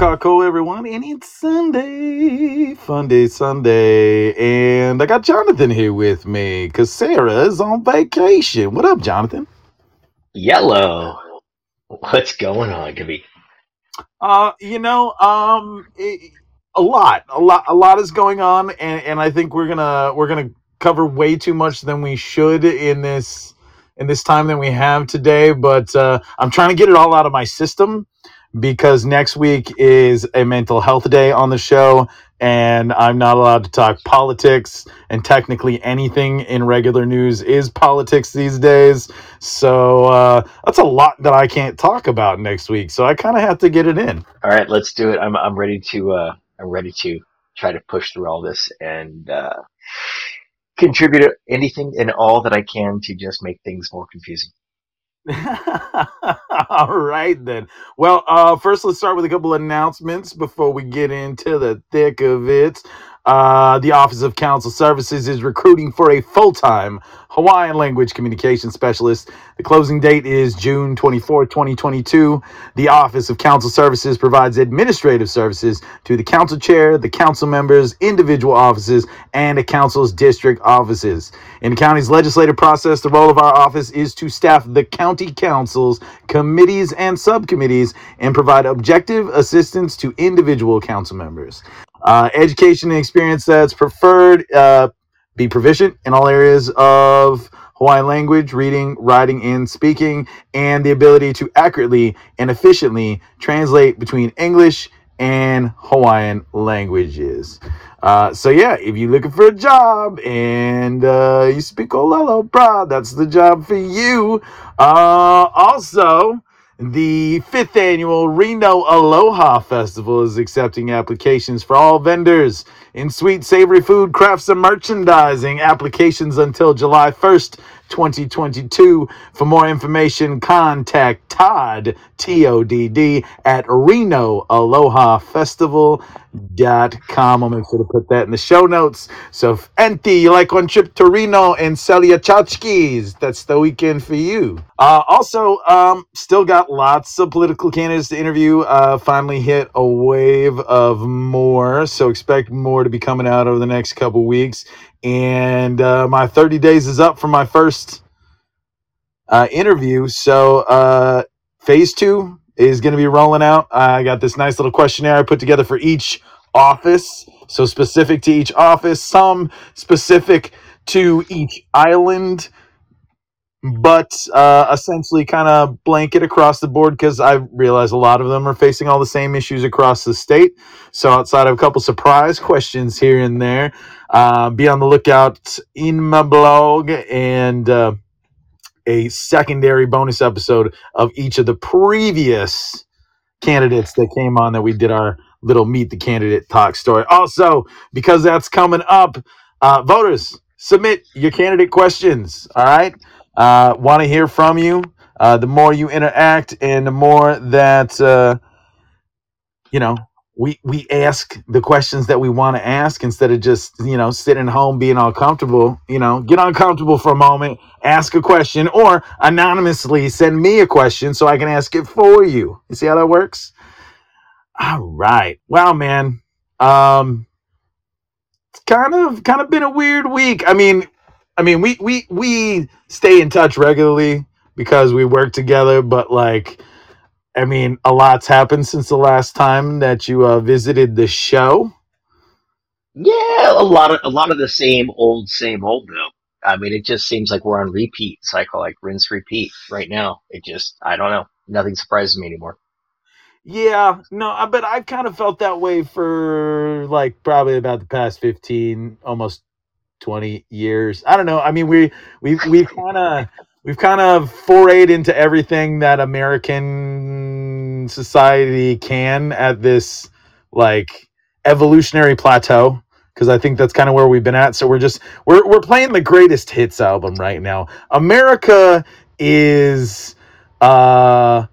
Kako everyone, and it's Sunday, fun day Sunday, and I got Jonathan here with me because Sarah is on vacation. What up, Jonathan? Yellow. What's going on, Gabby? Uh, you know, um, it, a lot, a lot, a lot is going on, and and I think we're gonna we're gonna cover way too much than we should in this in this time that we have today. But uh, I'm trying to get it all out of my system because next week is a mental health day on the show and I'm not allowed to talk politics and technically anything in regular news is politics these days. So uh, that's a lot that I can't talk about next week. So I kind of have to get it in. All right, let's do it. I'm I'm ready to uh, I'm ready to try to push through all this and uh, contribute anything and all that I can to just make things more confusing. All right then. Well, uh, first let's start with a couple of announcements before we get into the thick of it. Uh, the Office of Council Services is recruiting for a full-time Hawaiian language communication specialist. The closing date is June 24, 2022. The Office of Council Services provides administrative services to the council chair, the council members, individual offices, and the council's district offices. In the county's legislative process, the role of our office is to staff the county councils, committees, and subcommittees and provide objective assistance to individual council members. Uh, education and experience that's preferred. Uh, be proficient in all areas of Hawaiian language, reading, writing, and speaking, and the ability to accurately and efficiently translate between English and Hawaiian languages. Uh, so yeah, if you're looking for a job and uh, you speak Olelo, bra, that's the job for you. Uh, also, the fifth annual Reno Aloha Festival is accepting applications for all vendors in sweet, savory food, crafts, and merchandising. Applications until July 1st, 2022. For more information, contact Todd, T O D D, at Reno Aloha Festival dot com. I'll make sure to put that in the show notes. So, if Enti, you like one trip to Reno and sell your tchotchkes, that's the weekend for you. Uh, also, um, still got lots of political candidates to interview. Uh, finally hit a wave of more, so expect more to be coming out over the next couple weeks. And uh, my 30 days is up for my first uh, interview. So, uh, phase two is going to be rolling out. I got this nice little questionnaire I put together for each office. So, specific to each office, some specific to each island, but uh, essentially kind of blanket across the board because I realize a lot of them are facing all the same issues across the state. So, outside of a couple surprise questions here and there, uh, be on the lookout in my blog and. Uh, a secondary bonus episode of each of the previous candidates that came on that we did our little meet the candidate talk story. Also, because that's coming up, uh, voters submit your candidate questions. All right, uh, want to hear from you. Uh, the more you interact, and the more that uh, you know, we we ask the questions that we want to ask instead of just you know sitting home being all comfortable. You know, get uncomfortable for a moment, ask a question, or anonymously send me a question so I can ask it for you. You see how that works? All right. Wow, man. Um, it's kind of kind of been a weird week. I mean, I mean, we we we stay in touch regularly because we work together, but like, I mean, a lot's happened since the last time that you uh, visited the show. Yeah, a lot of a lot of the same old, same old though. I mean, it just seems like we're on repeat cycle, like rinse, repeat. Right now, it just I don't know. Nothing surprises me anymore. Yeah, no, I- but I've kind of felt that way for like probably about the past 15, almost 20 years. I don't know. I mean, we we we've kind of we've kind of forayed into everything that American society can at this like evolutionary plateau because I think that's kind of where we've been at. So we're just we're we're playing the greatest hits album right now. America is uh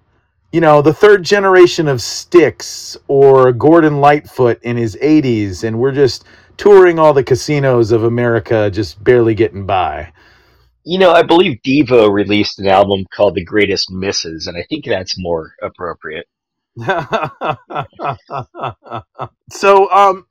you know, the third generation of Styx or Gordon Lightfoot in his 80s, and we're just touring all the casinos of America, just barely getting by. You know, I believe Devo released an album called The Greatest Misses, and I think that's more appropriate. so, um,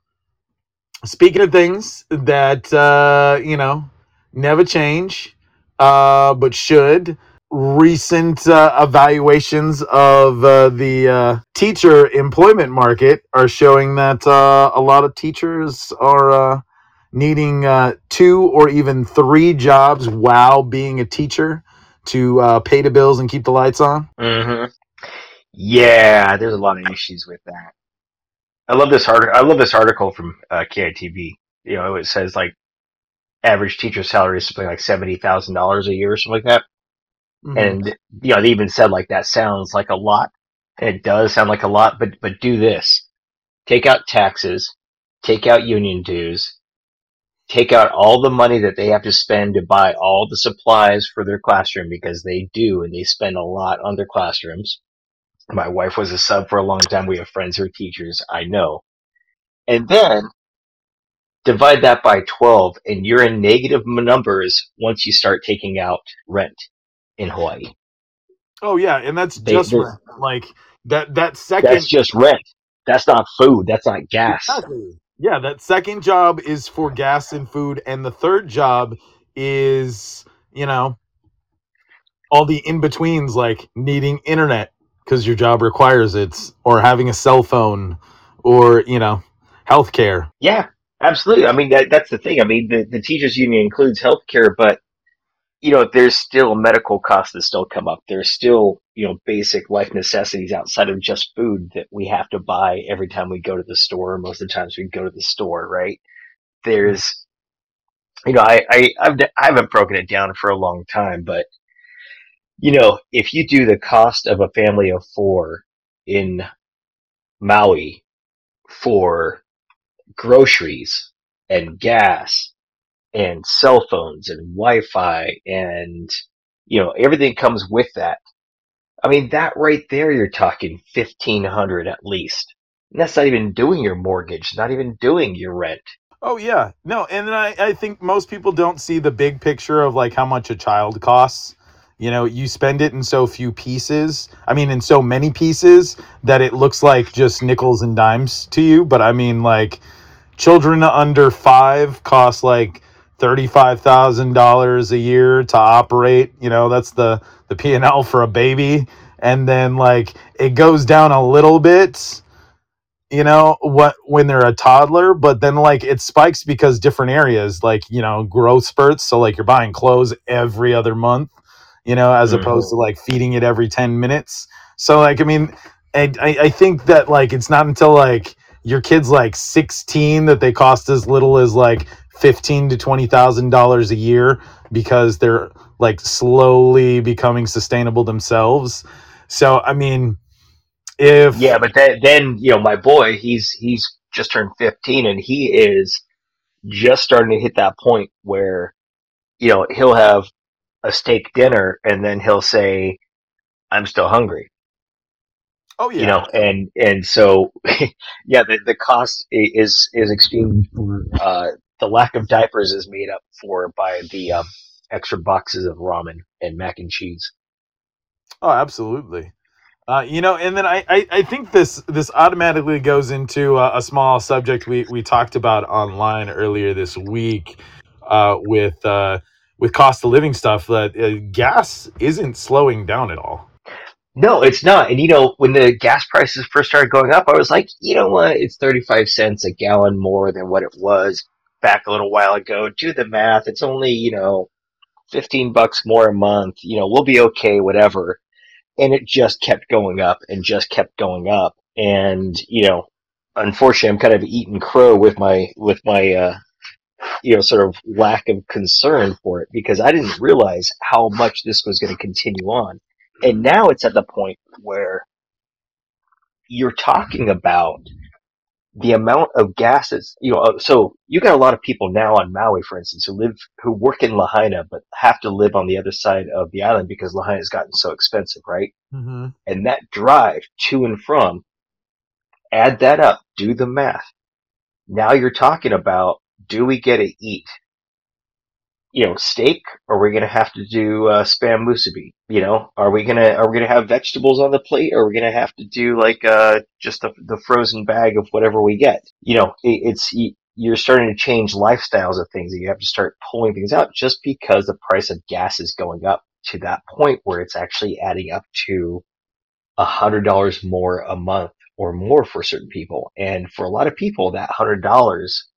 speaking of things that uh, you know never change, uh, but should recent uh, evaluations of uh, the uh, teacher employment market are showing that uh, a lot of teachers are uh, needing uh, two or even three jobs while being a teacher to pay the bills and keep the lights on. hmm Yeah, there's a lot of issues with that. I love this article. I love this article from KITV. You know, it says like average teacher salary is something like seventy thousand dollars a year or something like that. Mhm. And you know, they even said like that sounds like a lot. And it does sound like a lot, but but do this: take out taxes, take out union dues, take out all the money that they have to spend to buy all the supplies for their classroom because they do and they spend a lot on their classrooms. My wife was a sub for a long time. We have friends who are teachers. I know. And then divide that by 12 and you're in negative numbers once you start taking out rent in Hawaii. Oh yeah, and that's They, just rent. like that. That second that's just rent. That's not food. That's not gas. Exactly. Yeah, that second job is for gas and food, and the third job is, you know, all the in betweens like needing internet because your job requires it, or having a cell phone, or, you know, healthcare. Yeah, absolutely. I mean, that, that's the thing. I mean, the, the teachers union includes healthcare, but you know, there's still medical costs that still come up. There's still, you know, basic life necessities outside of just food that we have to buy every time we go to the store. Most of the times we go to the store, right? There's, you know, I, I, I've, I haven't broken it down for a long time, but you know, if you do the cost of a family of four in Maui for groceries and gas and cell phones and Wi-Fi and you know everything comes with that. I mean that right there you're talking 1500 at least. And that's not even doing your mortgage, not even doing your rent. Oh yeah, no, and I, I think most people don't see the big picture of like how much a child costs. You know, you spend it in so few pieces. I mean, in so many pieces that it looks like just nickels and dimes to you. But I mean, like children under five cost like thirty-five thousand dollars a year to operate. You know, that's the the P and L for a baby, and then like it goes down a little bit you know what when they're a toddler but then like it spikes because different areas like you know growth spurts. So like you're buying clothes every other month you know as hmm opposed to like feeding it every 10 minutes. So like i mean I I think that like it's not until like your kid's like 16 that they cost as little as like 15 to 20 thousand dollars a year because they're like slowly becoming sustainable themselves. So i mean if Yeah, but then then you know my boy, he's he's just turned 15 and he is just starting to hit that point where you know he'll have a steak dinner and then he'll say I'm still hungry. Oh yeah, you know and and so yeah the, the cost is is extreme for uh the lack of diapers is made up for by the um extra boxes of ramen and mac and cheese Oh, absolutely. Uh, you know, and then I, I, I think this this automatically goes into uh, a small subject we, we talked about online earlier this week uh, with uh, with cost of living stuff. That uh, gas isn't slowing down at all. no it's not and you know when the gas prices first started going up i was like you know what it's 35 cents a gallon more than what it was back a little while ago. Do the math. It's only you know 15 bucks more a month. You know we'll be okay whatever. And it just kept going up and just kept going up. And you know unfortunately i'm kind of eating crow with my with my uh you know sort of lack of concern for it because i didn't realize how much this was going to continue on. And now it's at the point where you're talking about the amount of gases you know uh, so you got a lot of people now on maui for instance who live who work in lahaina but have to live on the other side of the island because lahaina's gotten so expensive right Mm-hmm. and that drive to and from, add that up, do the math. Now you're talking about, do we get to eat you know, steak? Are we going to have to do uh, spam musubi? You know, are we gonna are we gonna have vegetables on the plate? Are we gonna have to do like uh, just the, the frozen bag of whatever we get? You know, it, it's you're starting to change lifestyles of things. And you have to start pulling things out just because the price of gas is going up to that point where it's actually adding up to a hundred dollars more a month or more for certain people. And for a lot of people, that hundred dollars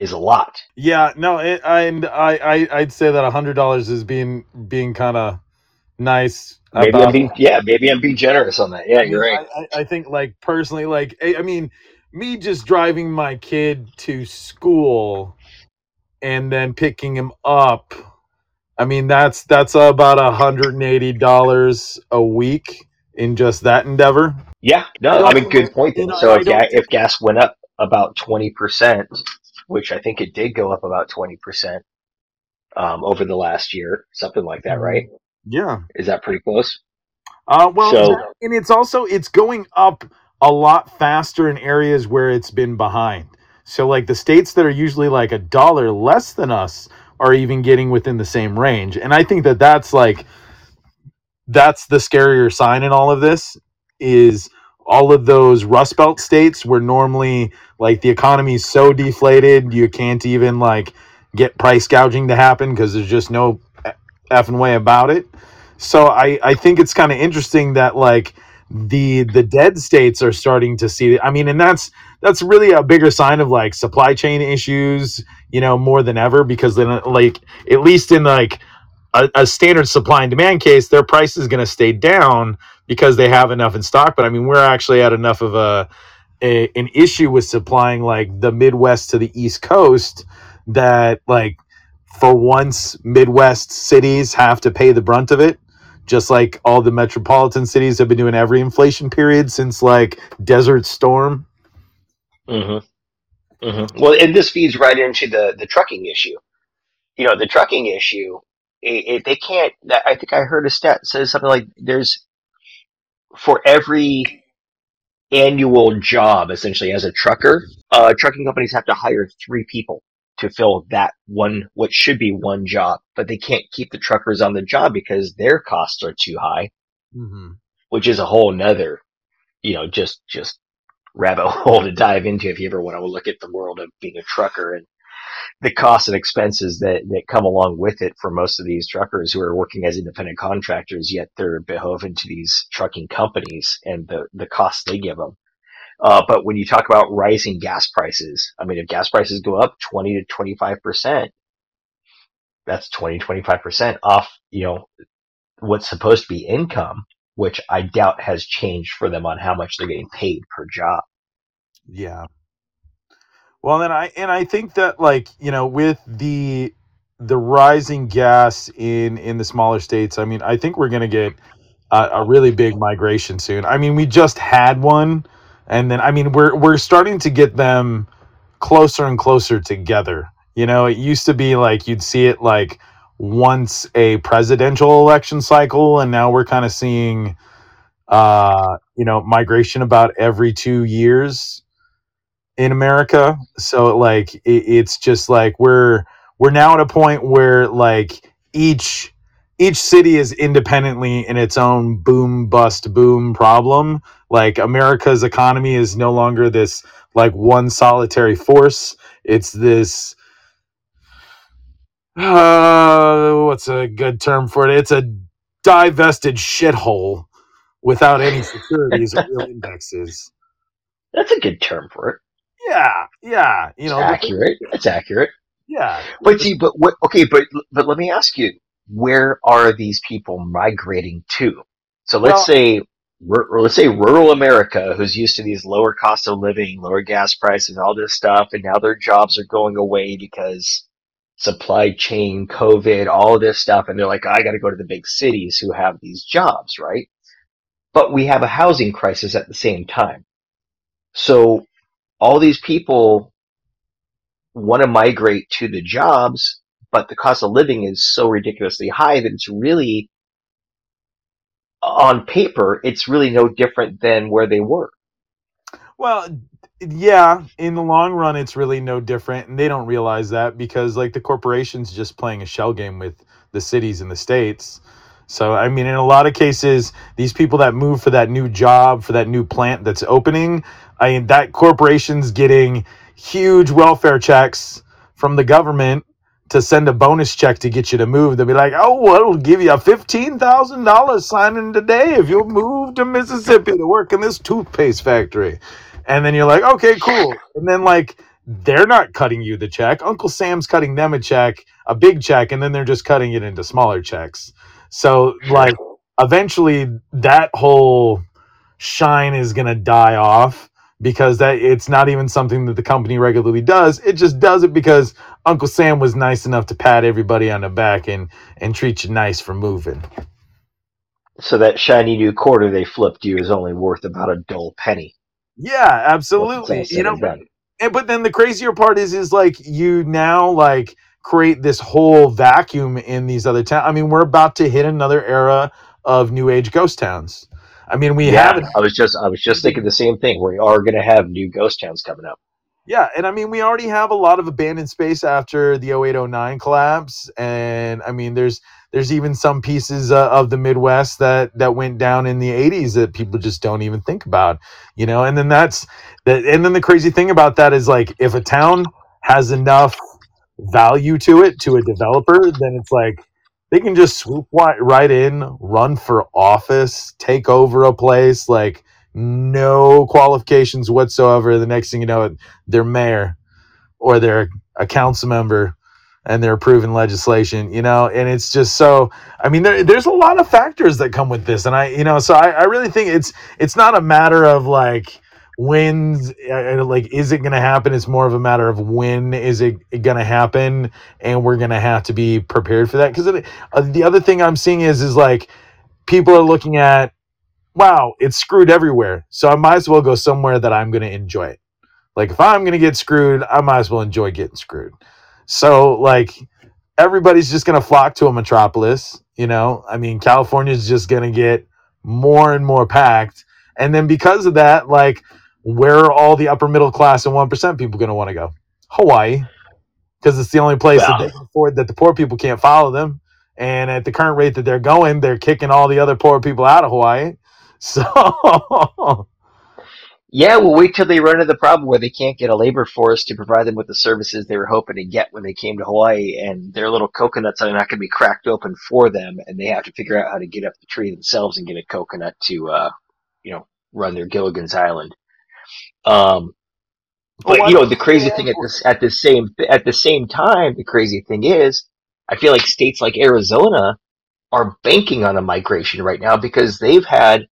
is a lot. Yeah, no, it, and I, I I'd say that a hundred dollars is being being kind of nice. Maybe I'm being yeah, maybe I'm being generous on that. Yeah, I you're right. I, I think like personally, like I mean, me just driving my kid to school and then picking him up. I mean, that's that's about a hundred and eighty dollars a week in just that endeavor. Yeah, no, I mean, good point. Then. so if, ga- if gas went up about twenty percent, which I think it did go up about 20% um, over the last year, something like that, right? Yeah. Is that pretty close? Uh, well, so, and it's also it's going up a lot faster in areas where it's been behind. So like the states that are usually like a dollar less than us are even getting within the same range. And I think that that's like that's the scarier sign in all of this is all of those Rust Belt states where normally like the economy is so deflated you can't even like get price gouging to happen because there's just no effing way about it. So I I think it's kind of interesting that like the the dead states are starting to see I mean and that's that's really a bigger sign of like supply chain issues, you know, more than ever because then like at least in like a, a standard supply and demand case, their price is going to stay down because they have enough in stock. But I mean, we're actually at enough of a, a an issue with supplying like the Midwest to the East Coast that like for once Midwest cities have to pay the brunt of it. Just like all the metropolitan cities have been doing every inflation period since like Desert Storm. Mm-hmm. Mm-hmm. Well, and this feeds right into the the trucking issue. You know, the trucking issue it, it, they can't. I think I heard a stat says something like there's for every annual job essentially as a trucker, uh, trucking companies have to hire three people to fill that one, what should be one job, but they can't keep the truckers on the job because their costs are too high, mm-hmm. which is a whole nother, you know, just, just rabbit hole to dive into if you ever want to look at the world of being a trucker and the costs and expenses that, that come along with it for most of these truckers who are working as independent contractors, yet they're beholden to these trucking companies and the, the costs they give them. Uh, but when you talk about rising gas prices, I mean, if gas prices go up 20 to 25%, that's 20, 25% off, you know, what's supposed to be income, which I doubt has changed for them on how much they're getting paid per job. Yeah. Well, then I and I think that like you know with the the rising gas in in the smaller states, I mean, I think we're gonna get a, a really big migration soon. I mean, we just had one, and then I mean, we're we're starting to get them closer and closer together. You know, it used to be like you'd see it like once a presidential election cycle, and now we're kind of seeing, uh, you know, migration about every two years in America. So like it, it's just like we're we're now at a point where like each each city is independently in its own boom bust boom problem. Like America's economy is no longer this like one solitary force. It's this uh, what's a good term for it? It's a divested shithole without any securities or real indexes. That's a good term for it. Yeah, yeah. You know, accurate. That's accurate. Yeah. But see, but what? Okay, but but let me ask you, where are these people migrating to? So let's well, say let's say rural America, who's used to these lower cost of living, lower gas prices, all this stuff, and now their jobs are going away because supply chain, COVID, all this stuff, and they're like, I got to go to the big cities who have these jobs, right? But we have a housing crisis at the same time. So all these people want to migrate to the jobs, but the cost of living is so ridiculously high that it's really, on paper, it's really no different than where they were. Well, yeah, in the long run, it's really no different, and they don't realize that because like the corporation's just playing a shell game with the cities and the states. So I mean, in a lot of cases, these people that move for that new job, for that new plant that's opening, I mean, that corporation's getting huge welfare checks from the government to send a bonus check to get you to move. They'll be like, "Oh, well, it'll give you a fifteen thousand dollars signing today if you move to Mississippi to work in this toothpaste factory." And then you're like, "Okay, cool." And then like they're not cutting you the check. Uncle Sam's cutting them a check, a big check, and then they're just cutting it into smaller checks. So like eventually that whole shine is going to die off because that it's not even something that the company regularly does. It just does it because Uncle Sam was nice enough to pat everybody on the back and and treat you nice for moving. So that shiny new quarter they flipped you is only worth about a dull penny. Yeah, absolutely. You know, and but then the crazier part is is like you now like create this whole vacuum in these other towns. I mean, we're about to hit another era of new age ghost towns. I mean, we yeah, have. I was just I was just thinking the same thing. We are going to have new ghost towns coming up. Yeah, and I mean, we already have a lot of abandoned space after the 0809 collapse, and I mean, there's there's even some pieces uh, of the Midwest that that went down in the 80s that people just don't even think about, you know. And then that's that, and then the crazy thing about that is like if a town has enough value to it to a developer, then it's like they can just swoop right in, run for office, take over a place, like no qualifications whatsoever. The next thing you know, they're mayor or they're a council member and they're approving legislation, you know, and it's just so. I mean, there, there's a lot of factors that come with this, and I, you know, so I, I really think it's it's not a matter of like when's uh, like is it going to happen? It's more of a matter of when is it going to happen and we're going to have to be prepared for that. Because uh, the other thing i'm seeing is is like people are looking at wow it's screwed everywhere so i might as well go somewhere that i'm going to enjoy it. Like if i'm going to get screwed i might as well enjoy getting screwed. So like everybody's just going to flock to a metropolis you know? I mean california's just going to get more and more packed and then because of that like where are all the upper middle class and 1% people going to want to go? Hawaii, because it's the only place that they can afford that the poor people can't follow them. And at the current rate that they're going, they're kicking all the other poor people out of Hawaii. So. yeah, well, wait till they run into the problem where they can't get a labor force to provide them with the services they were hoping to get when they came to Hawaii, and their little coconuts are not going to be cracked open for them, and they have to figure out how to get up the tree themselves and get a coconut to, uh, you know, run their Gilligan's Island. Um, but oh, you know, the crazy thing at this at the same at the same time, the crazy thing is, I feel like states like Arizona are banking on a migration right now because they've had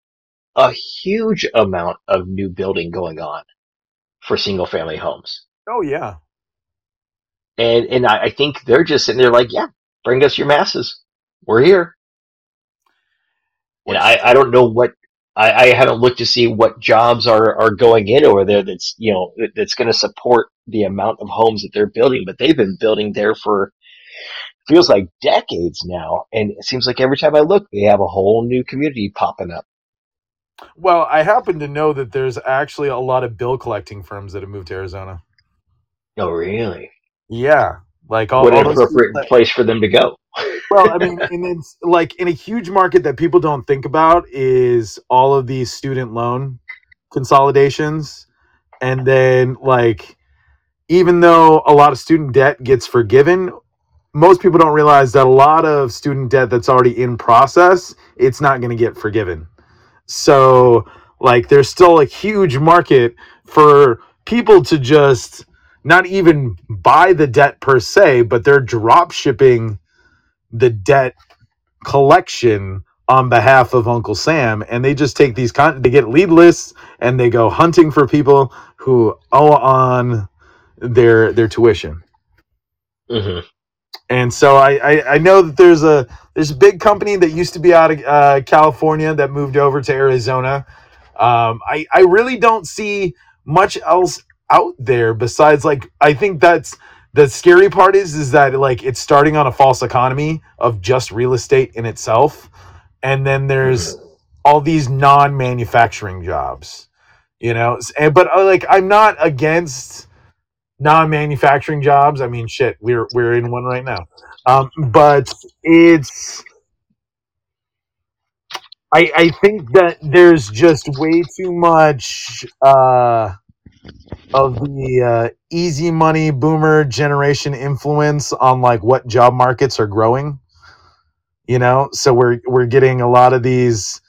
a huge amount of new building going on for single family homes. Oh yeah. And and I, I think they're just sitting there like, yeah, bring us your masses. We're here. And I, I don't know what I, I haven't looked to see what jobs are, are going in over there that's, you know, that's going to support the amount of homes that they're building, but they've been building there for feels like decades now. And it seems like every time I look, they have a whole new community popping up. Well, I happen to know that there's actually a lot of bill collecting firms that have moved to Arizona. Oh, really? Yeah. Like all, what an appropriate place for them to go well, I mean, and it's like in a huge market that people don't think about is all of these student loan consolidations. And then, like, even though a lot of student debt gets forgiven, most people don't realize that a lot of student debt that's already in process, it's not going to get forgiven. So, like, there's still a huge market for people to just not even buy the debt per se, but they're drop shipping the debt collection on behalf of Uncle Sam, and they just take these con- they get lead lists and they go hunting for people who owe on their their tuition. Mm-hmm. And so I, I, I know that there's a there's a big company that used to be out of uh, California that moved over to Arizona. Um, I I really don't see much else out there besides like I think that's the scary part is is that like it's starting on a false economy of just real estate in itself and then there's all these non-manufacturing jobs You know, and, but uh, like I'm not against non-manufacturing jobs. I mean, shit, we're we're in one right now. Um, but it's I I think that there's just way too much uh of the uh, easy money boomer generation influence on like what job markets are growing you know? So we're we're getting a lot of these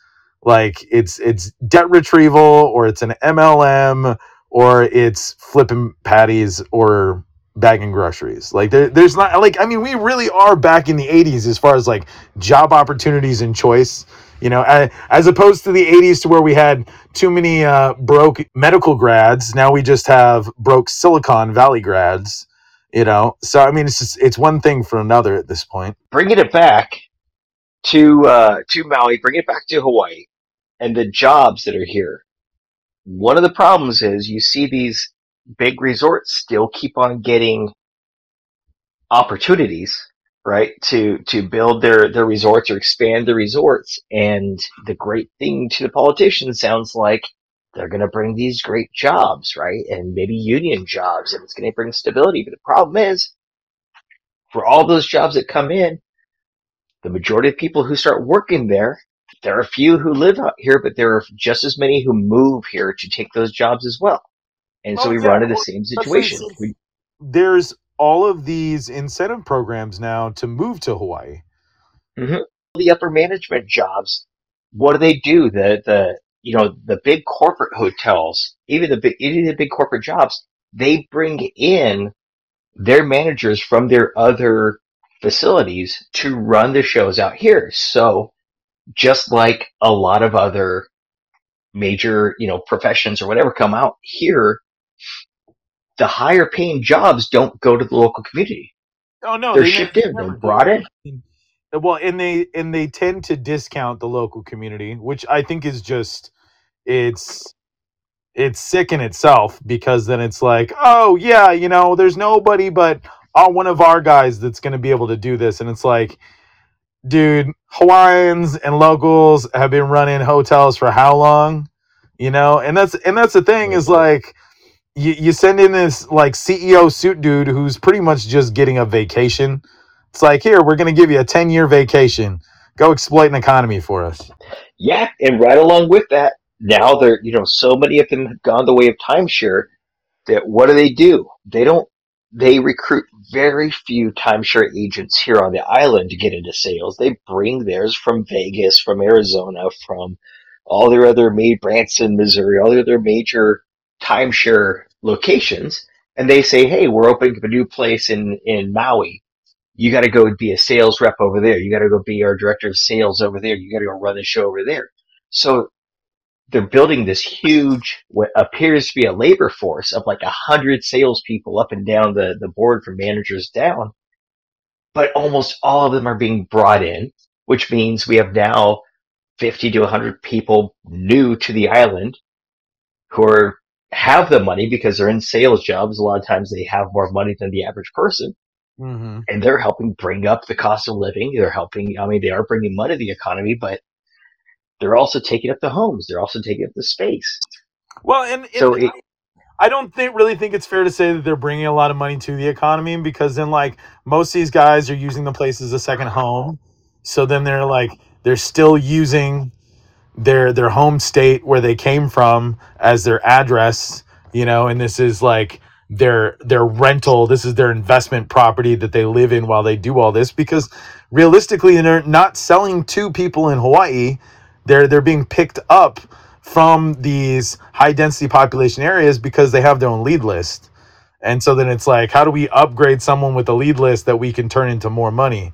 like it's it's debt retrieval or it's an mlm or it's flipping patties or bagging groceries. Like there, there's not like i mean we really are back in the 80s as far as like job opportunities and choice you know as, opposed to the 80s to where we had too many uh, broke medical grads now we just have broke silicon valley grads you know? So i mean it's just it's one thing for another at this point. Bringing it back to uh, to Maui, bring it back to Hawaii, and the jobs that are here. One of the problems is you see these big resorts still keep on getting opportunities, right, to to build their their resorts or expand the resorts. And the great thing to the politicians sounds like they're going to bring these great jobs, right, and maybe union jobs, and it's going to bring stability. But the problem is, for all those jobs that come in, the majority of people who start working there, there are a few who live out here, but there are just as many who move here to take those jobs as well. And so Oh we run into the same situation. There's all of these incentive programs now to move to Hawaii. Mhm. The upper management jobs, what do they do? The the you know the big corporate hotels, even the big even the big corporate jobs, they bring in their managers from their other facilities to run the shows out here. So just like a lot of other major, you know, professions or whatever come out here, the higher paying jobs don't go to the local community. Oh no, They're they shipped in, they're brought in. Well, and they and they tend to discount the local community, which I think is just it's it's sick in itself because then it's like, oh yeah, you know, there's nobody but all one of our guys that's going to be able to do this, and it's like, dude, Hawaiians and locals have been running hotels for how long, you know, and that's and that's the thing is mm-hmm. like you, you send in this like CEO suit dude who's pretty much just getting a vacation. It's like, here, we're going to give you a 10 year vacation. Go exploit an economy for us. Yeah, and right along with that, now they're you know so many of them have gone the way of timeshare that what do they do? They don't they recruit very few timeshare agents here on the island to get into sales. They bring theirs from Vegas, from Arizona, from all their other Branson, Missouri, all the other major timeshare locations, and they say, "Hey, we're opening up a new place in in Maui. You got to go be a sales rep over there. You got to go be our director of sales over there. You got to go run the show over there." So they're building this huge, what appears to be a labor force of like a hundred salespeople up and down the, the board from managers down. But almost all of them are being brought in, which means we have now 50 to 100 people new to the island who are, have the money because they're in sales jobs. A lot of times they have more money than the average person Mm-hmm. and they're helping bring up the cost of living. They're helping, I mean, they are bringing money to the economy, but they're also taking up the homes. They're also taking up the space. Well, and, So it, I don't think really think it's fair to say that they're bringing a lot of money to the economy because then like most of these guys are using the place as a second home. So then they're like they're still using their their home state where they came from as their address, you know, and this is like their their rental, this is their investment property that they live in while they do all this because realistically they're not selling to people in Hawaii. They're they're being picked up from these high density population areas because they have their own lead list. And so then it's like, how do we upgrade someone with a lead list that we can turn into more money?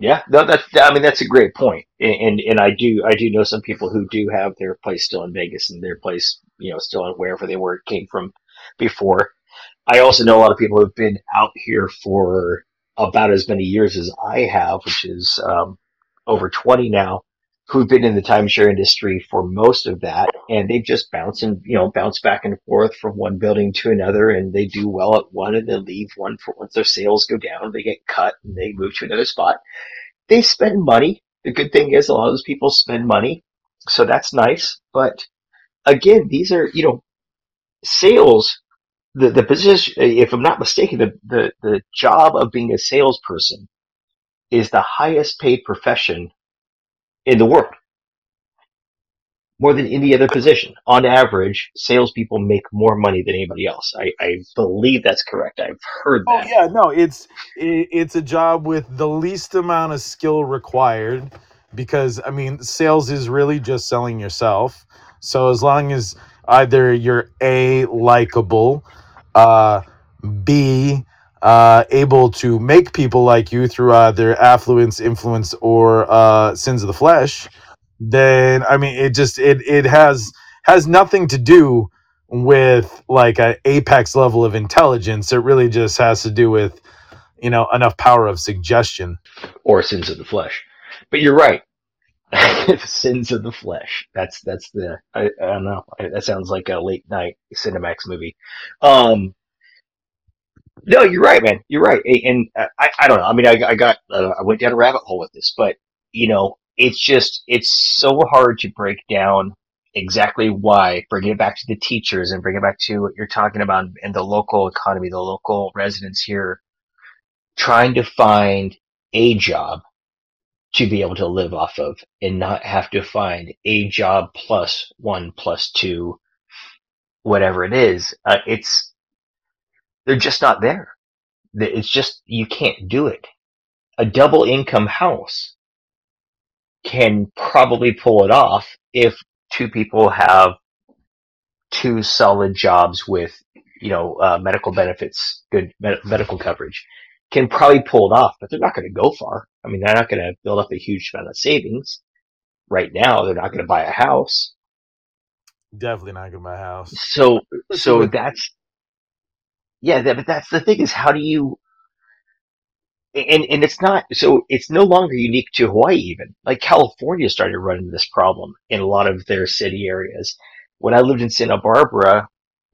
Yeah, no, that's I mean that's a great point, and, and and I do I do know some people who do have their place still in Vegas and their place you know still in wherever they were came from before. I also know a lot of people who've been out here for about as many years as I have, which is um, over twenty now, who've been in the timeshare industry for most of that, and they've just bounced and you know bounce back and forth from one building to another, and they do well at one and then leave one for once their sales go down, they get cut and they move to another spot they spend money. The good thing is a lot of those people spend money, so that's nice. But again, these are you know sales. The the position, if I'm not mistaken, the the the job of being a salesperson is the highest paid profession in the world more than any other position. On average, salespeople make more money than anybody else. I, I believe that's correct. I've heard that. Oh yeah, no, it's it, it's a job with the least amount of skill required because I mean, sales is really just selling yourself. So as long as either you're a likable, uh, b uh, able to make people like you through either affluence, influence, or uh, sins of the flesh, then I mean, it just it it has has nothing to do with like an apex level of intelligence. It really just has to do with you know enough power of suggestion. Or sins of the flesh. But you're right. sins of the flesh. That's that's the I, I don't know. That sounds like a late night Cinemax movie. Um, no, you're right, man. You're right. And uh, I I don't know. I mean, I I got uh, I went down a rabbit hole with this, but you know, it's just it's so hard to break down exactly why. Bring it back to the teachers and bring it back to what you're talking about in the local economy, the local residents here trying to find a job to be able to live off of and not have to find a job plus one plus two, whatever it is. Uh, it's, they're just not there. It's just, you can't do it. A double income house can probably pull it off if two people have two solid jobs with, you know, uh, medical benefits, good med- medical coverage can probably pull it off, but they're not going to go far. I mean, they're not going to build up a huge amount of savings right now. They're not going to buy a house. Definitely not gonna buy a house. So, so that's, yeah, that, but that's the thing is how do you, and, and it's not, so it's no longer unique to Hawaii even. Like California started running this problem in a lot of their city areas. When I lived in Santa Barbara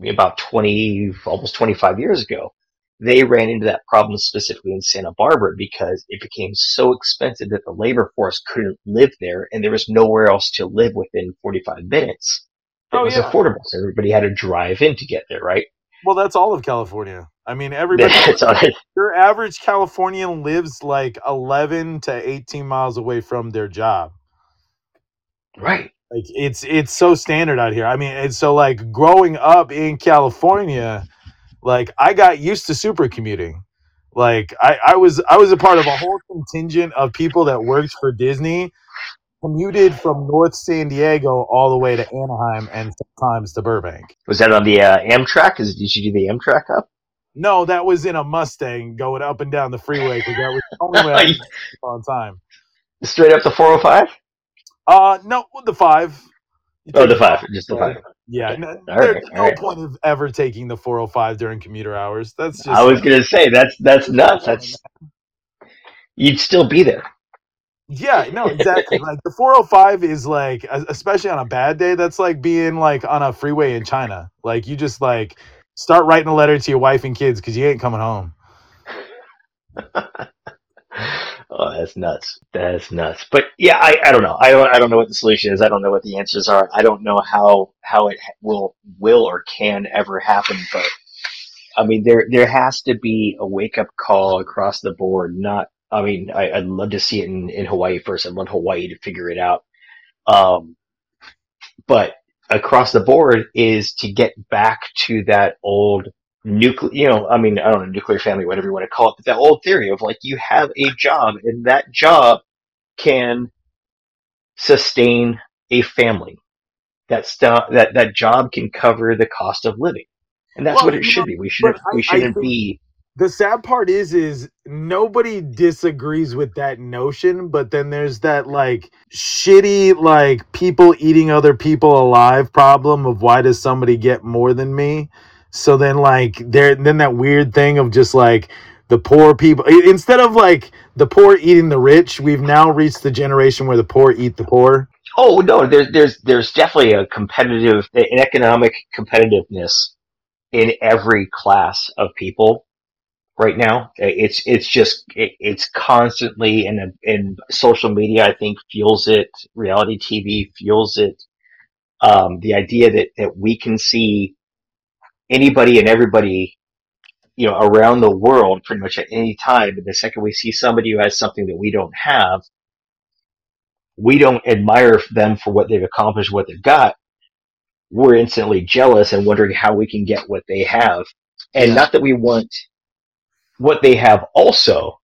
about 20, almost 25 years ago, they ran into that problem specifically in Santa Barbara because it became so expensive that the labor force couldn't live there and there was nowhere else to live within 45 minutes that oh was yeah, affordable. So everybody had to drive in to get there, right? Well that's all of California. I mean, everybody. That's all it, Your average Californian lives like eleven to eighteen miles away from their job. right. Like it's it's so standard out here. I mean, it's so like growing up in California, like I got used to super commuting. Like I, I was I was a part of a whole contingent of people that worked for Disney, commuted from North San Diego all the way to Anaheim and sometimes to Burbank. Was that on the uh, Amtrak? Is, did you do the Amtrak up? No, that was in a Mustang going up and down the freeway because that was the only way I on time. Straight up the 405? Uh, no, the five. You Oh, the five. Just the five. Yeah, Okay. no, All there's right, no right. point of ever taking the 405 during commuter hours. That's just I was going to say, that's, that's nuts. That's, you'd still be there. Yeah, no, exactly. like the 405 is like, especially on a bad day, that's like being like on a freeway in China. Like you just like start writing a letter to your wife and kids because you ain't coming home. Oh, that's nuts. That's nuts. But yeah, I, I don't know. I don't I don't know what the solution is. I don't know what the answers are. I don't know how how it will will or can ever happen. But I mean, there there has to be a wake up call across the board. Not. I mean, I, I'd love to see it in, in Hawaii first. I'd want Hawaii to figure it out. Um, but across the board is to get back to that old nuclear, you know, I mean, I don't know, nuclear family, whatever you want to call it, but that old theory of like you have a job and that job can sustain a family. That that that job can cover the cost of living, and that's Well, what it should know, be. We but shouldn't I, we I think be the sad part is is nobody disagrees with that notion but then there's that like shitty like people eating other people alive problem of why does somebody get more than me? So then like there then that weird thing of just like the poor people instead of like the poor eating the rich we've now reached the generation where the poor eat the poor. Oh no, there's there's there's definitely a competitive, an economic competitiveness in every class of people right now. It's it's just it, it's constantly and and social media I think fuels it. Reality TV fuels it. Um, the idea that, that we can see anybody and everybody, you know, around the world pretty much at any time. And the second we see somebody who has something that we don't have, we don't admire them for what they've accomplished, what they've got. We're instantly jealous and wondering how we can get what they have. And Yeah. not that we want what they have also,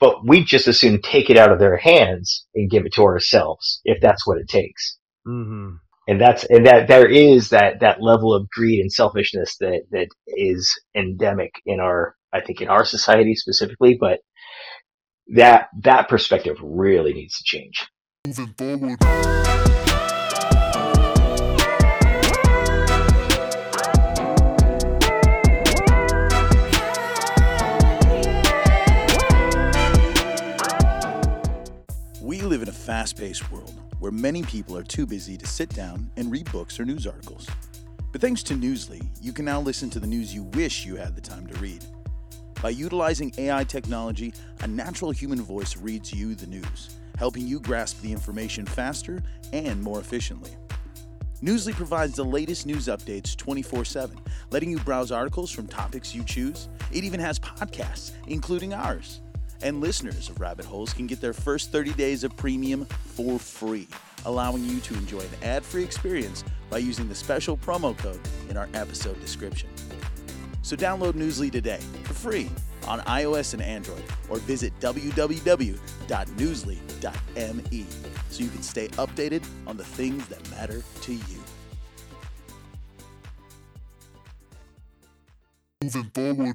but we just as soon take it out of their hands and give it to ourselves if that's what it takes. hmm And that's and that there is that that level of greed and selfishness that that is endemic in our I think in our society specifically, but that that perspective really needs to change. Fast paced world where many people are too busy to sit down and read books or news articles. But thanks to Newsly, you can now listen to the news you wish you had the time to read. By utilizing AI technology, a natural human voice reads you the news, helping you grasp the information faster and more efficiently. Newsly provides the latest news updates 24 7, letting you browse articles from topics you choose. It even has podcasts, including ours. And listeners of Rabbit Holes can get their first 30 days of premium for free, allowing you to enjoy an ad free experience by using the special promo code in our episode description. So download Newsly today for free on iOS and Android or visit www.newsly.me so you can stay updated on the things that matter to you. Moving forward.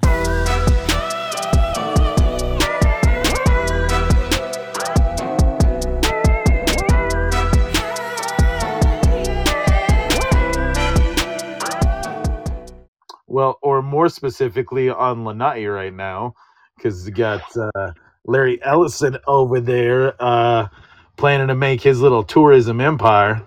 Well, or more specifically on Lanai right now, because you got uh, Larry Ellison over there uh, planning to make his little tourism empire.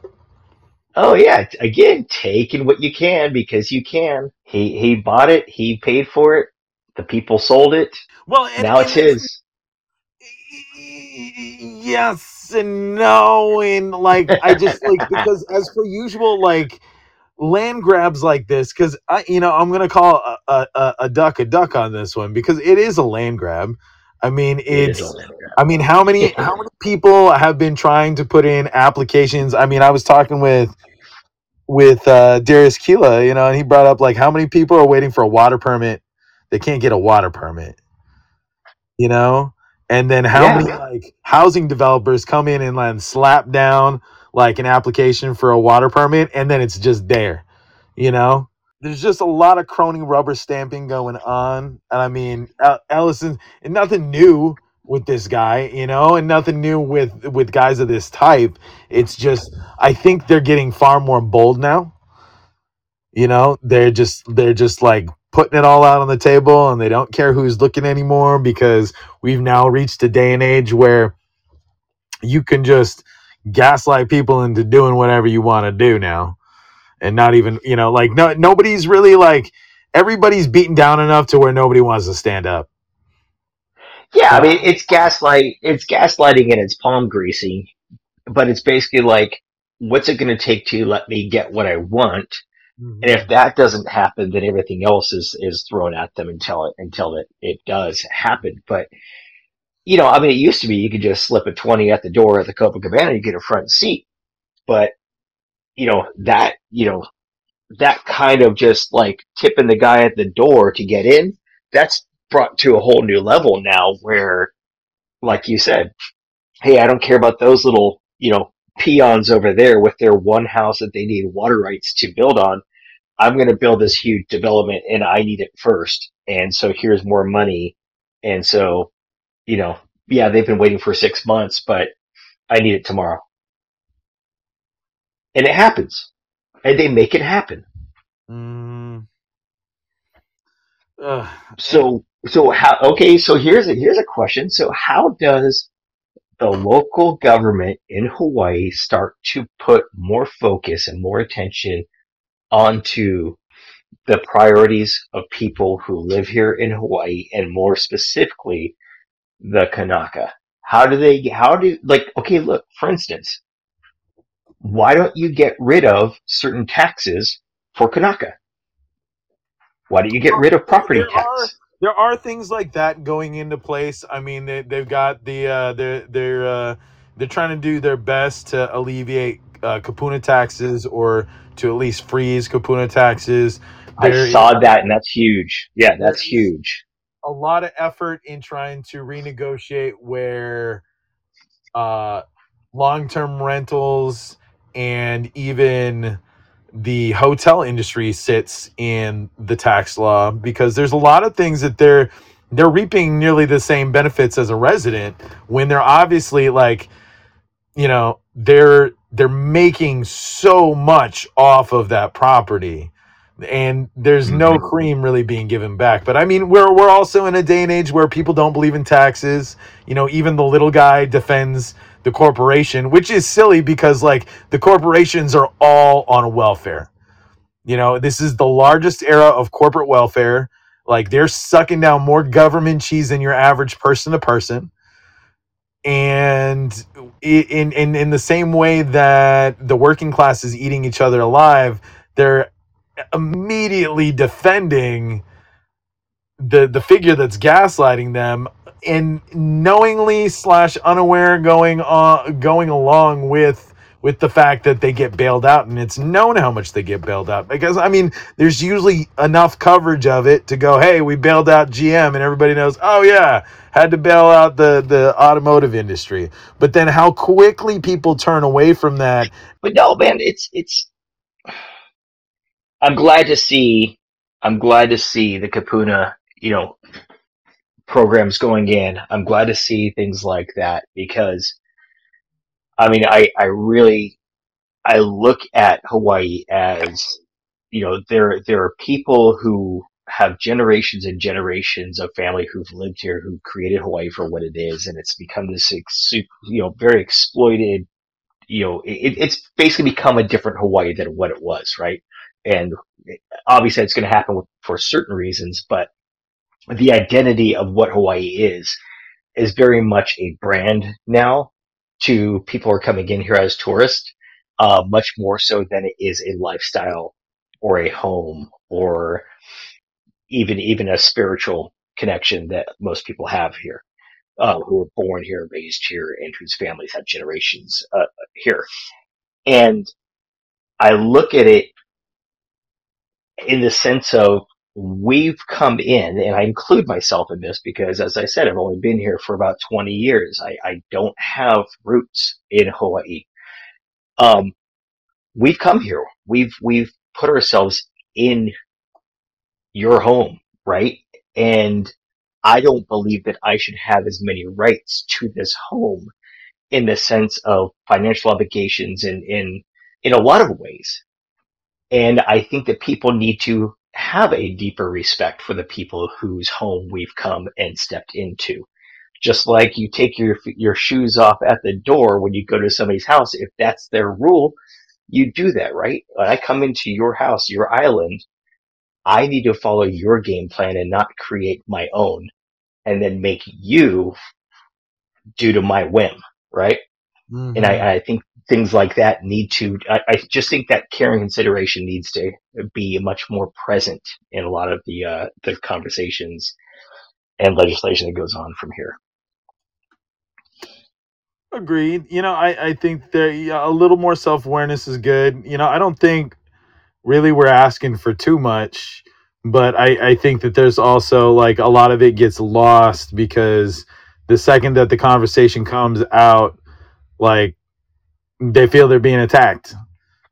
Oh yeah, again, taking what you can because you can. He he bought it, he paid for it, the people sold it, Well, and, now it's his. yes and no, and like I just like because as per usual, like land grabs like this, because I, you know, I'm gonna call a, a a duck a duck on this one because it is a land grab. I mean, It it's land grab. I mean, how many how many people have been trying to put in applications? I mean, I was talking with with uh, Darius Keela, you know, and he brought up like how many people are waiting for a water permit. They can't get a water permit, you know, and then how Yeah. many like housing developers come in and like slap down like an application for a water permit, and then it's just there, you know. There's just a lot of crony rubber stamping going on, and I mean, Ellison, and nothing new with this guy, you know, and nothing new with with guys of this type. It's just I think they're getting far more bold now. You know, they're just they're just like putting it all out on the table and they don't care who's looking anymore because we've now reached a day and age where you can just gaslight people into doing whatever you want to do now and not even, you know, like no nobody's really like everybody's beaten down enough to where nobody wants to stand up. Yeah, I mean it's gaslight it's gaslighting and it's palm greasing, but it's basically like what's it gonna take to let me get what I want? And if mm-hmm. that doesn't happen, then everything else is is thrown at them until it until it, it does happen. But you know, I mean, it used to be you could just slip a twenty at the door at the Copacabana, you get a front seat. But you know that you know that kind of just like tipping the guy at the door to get in. That's brought to a whole new level now, where, like you said, hey, I don't care about those little you know peons over there with their one house that they need water rights to build on. I'm going to build this huge development and I need it first. And so here's more money. And so, you know, yeah, they've been waiting for six months, but I need it tomorrow. And it happens. And they make it happen. Mm. Ugh. So, so how, okay, so here's a, here's a question. So how does the local government in Hawaii start to put more focus and more attention onto the priorities of people who live here in Hawaii and more specifically the Kanaka. How do they, how do, like, okay, look, for instance, why don't you get rid of certain taxes for Kanaka? Why don't you get rid of property there are tax? there are things like that going into place. I mean, they they've got the uh, they're they're uh, they're trying to do their best to alleviate uh, Kupuna taxes or to at least freeze Kupuna taxes. I There is saw that, and that's huge. Yeah, that's huge. A lot of effort in trying to renegotiate where uh, long-term rentals and even the hotel industry sits in the tax law because there's a lot of things that they're they're reaping nearly the same benefits as a resident when they're obviously like you know they're they're making so much off of that property and there's no hmm cream really being given back. But i mean we're we're also in a day and age where people don't believe in taxes. You know even the little guy defends the corporation which is silly because like the corporations are all on welfare. You know this is the largest era of corporate welfare. Like they're sucking down more government cheese than your average person to person. And in in in the same way that the working class is eating each other alive they're immediately defending the the figure that's gaslighting them and knowingly slash unaware going on going along with with the fact that they get bailed out and it's known how much they get bailed out because i mean there's usually enough coverage of it to go hey we bailed out gm and everybody knows oh yeah had to bail out the the automotive industry but then how quickly people turn away from that But no, man, it's it's. I'm glad to see. I'm glad to see the Kupuna, you know, programs going in. I'm glad to see things like that because I mean, I I really I look at Hawaii as you know there there are people who have generations and generations of family who've lived here who created Hawaii for what it is, and it's become this ex- you know very exploited. You know, it, it's basically become a different Hawaii than what it was, right? And obviously, it's going to happen for certain reasons, but the identity of what Hawaii is is very much a brand now to people who are coming in here as tourists, uh, much more so than it is a lifestyle or a home or even even a spiritual connection that most people have here, uh, who were born here, raised here, and whose families have generations uh, here. And I look at it in the sense of we've come in, and I include myself in this because, as I said, I've only been here for about 20 years. I, I don't have roots in Hawaii. Um, we've come here. We've we've put ourselves in your home, right? And I don't believe that I should have as many rights to this home in the sense of financial obligations and in in a lot of ways. And I think that people need to have a deeper respect for the people whose home we've come and stepped into. Just like you take your your shoes off at the door when you go to somebody's house, if that's their rule, you do that, right? When I come into your house, your island, I need to follow your game plan and not create my own and then make you do to my whim, right? And I, mm-hmm. I think things like that need to, I, I just think that caring consideration needs to be much more present in a lot of the, uh, the conversations and legislation that goes on from here. Agreed. You know, I, I think there yeah, a little more self awareness is good. You know, I don't think really we're asking for too much, but I, I think that there's also like a lot of it gets lost because the second that the conversation comes out, like they feel they're being attacked,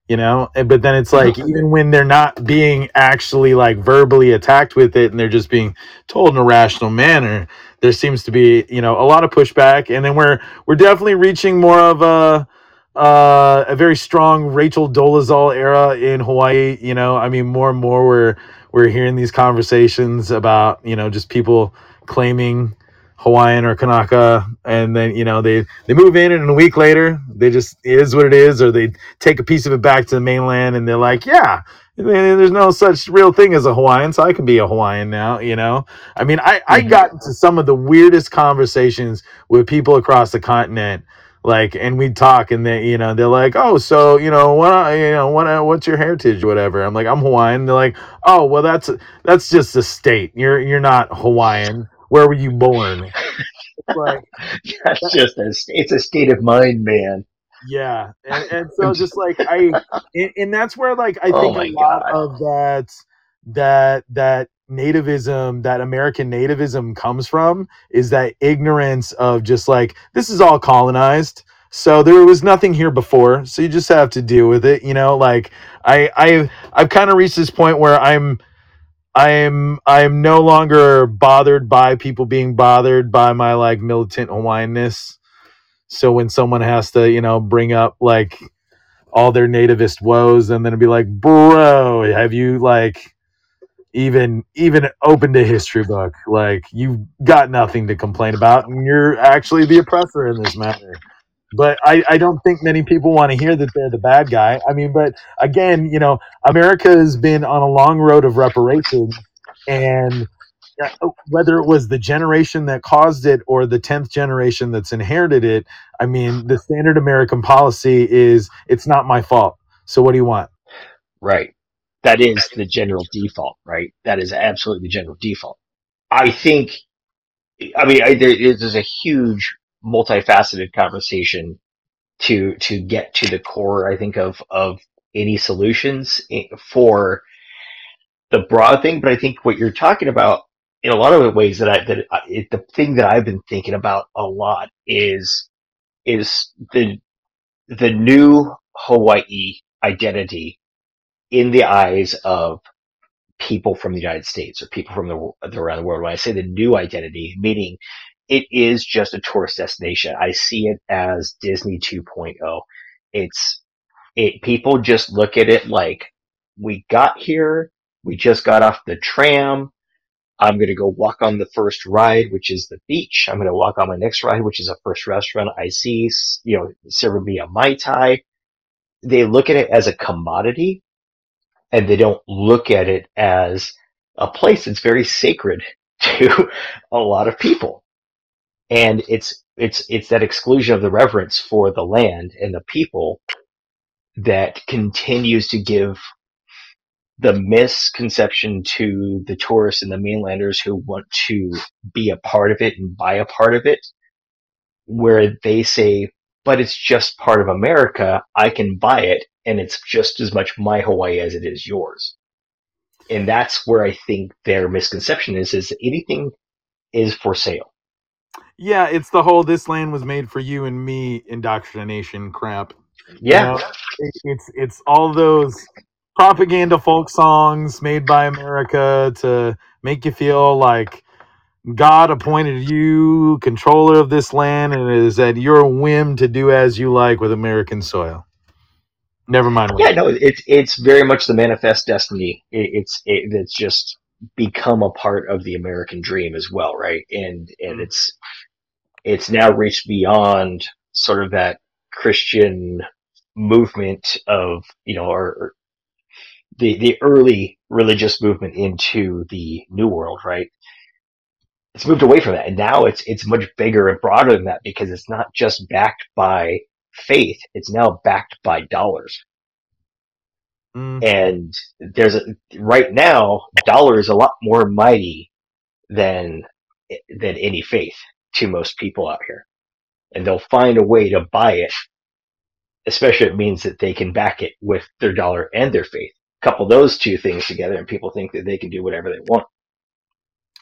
you know? And- But then it's like, even when they're not being actually like verbally attacked with it and they're just being told in a rational manner, there seems to be, you know, a lot of pushback. And then we're, we're definitely reaching more of a, uh, a very strong Rachel Dolezal era in Hawaii. You know, I mean, more and more we're we're hearing these conversations about you know just people claiming Hawaiian or Kanaka, and then you know they they move in, and a week later they just it is what it is, or they take a piece of it back to the mainland, and they're like, yeah. There's no such real thing as a Hawaiian, so I can be a Hawaiian now. You know, I mean, I I Mhm. got into some of the weirdest conversations with people across the continent like and we talk and they you know they're like oh so you know what you know what what's your heritage whatever i'm like i'm hawaiian they're like oh well that's that's just a state you're you're not hawaiian where were you born It's like That's just a, it's a state of mind, man. yeah and, and so just like i and, and that's where like i Oh think a lot God. of that that that nativism that american nativism comes from is that ignorance of just like this is all colonized so there was nothing here before so you just have to deal with it you know like i i i've kind of reached this point where i'm i'm i'm no longer bothered by people being bothered by my like militant hawaiianness. So when someone has to you know bring up like all their nativist woes and then be like bro have you like even even opened a history book? Like you've got nothing to complain about and you're actually the oppressor in this matter but i i don't think many people want to hear that they're the bad guy i mean but again you know america has been on a long road of reparations and uh, whether it was the generation that caused it or the 10th generation that's inherited it i mean the standard american policy is it's not my fault so what do you want Right. That is the general default, right? That is absolutely the general default. I think, I mean, I, there, there's a huge multifaceted conversation to, to get to the core, I think, of, of any solutions eh, for the broad thing. But I think what you're talking about in a lot of the ways that I, that I, it, the thing that I've been thinking about a lot is, is the, the new Hawaii identity in the eyes of people from the United States or people from the, around the world. When I say the new identity, meaning it is just a tourist destination. I see it as Disney 2.0. It's it. People just look at it like we got here. We just got off the tram. I'm going to go walk on the first ride, which is the beach. I'm going to walk on my next ride, which is a first restaurant I see, you know, serving me a Mai Tai. They look at it as a commodity and they don't look at it as a place that's very sacred to a lot of people. And it's, it's, it's that exclusion of the reverence for the land and the people that continues to give the misconception to the tourists and the mainlanders who want to be a part of it and buy a part of it, where they say, but it's just part of America. I can buy it and it's just as much my Hawaii as it is yours. And that's where I think their misconception is, is anything is for sale. Yeah it's the whole this land was made for you and me indoctrination crap Yeah. You know, it, it's it's all those propaganda folk songs made by America to make you feel like God appointed you controller of this land and it is at your whim to do as you like with American soil. Never mind. Yeah, no, it's, it's very much the manifest destiny. It, it's, it, it's just become a part of the American dream as well, right? And, and Mm. it's, it's now reached beyond sort of that Christian movement of, you know, or, the, the early religious movement into the new world, right? It's moved away from that. And now it's, it's much bigger and broader than that because it's not just backed by faith. It's now backed by dollars. Mm, And there's a, right now, dollar is a lot more mighty than, than any faith to most people out here. And they'll find a way to buy it, especially if it means that they can back it with their dollar and their faith. Couple those two things together and people think that they can do whatever they want.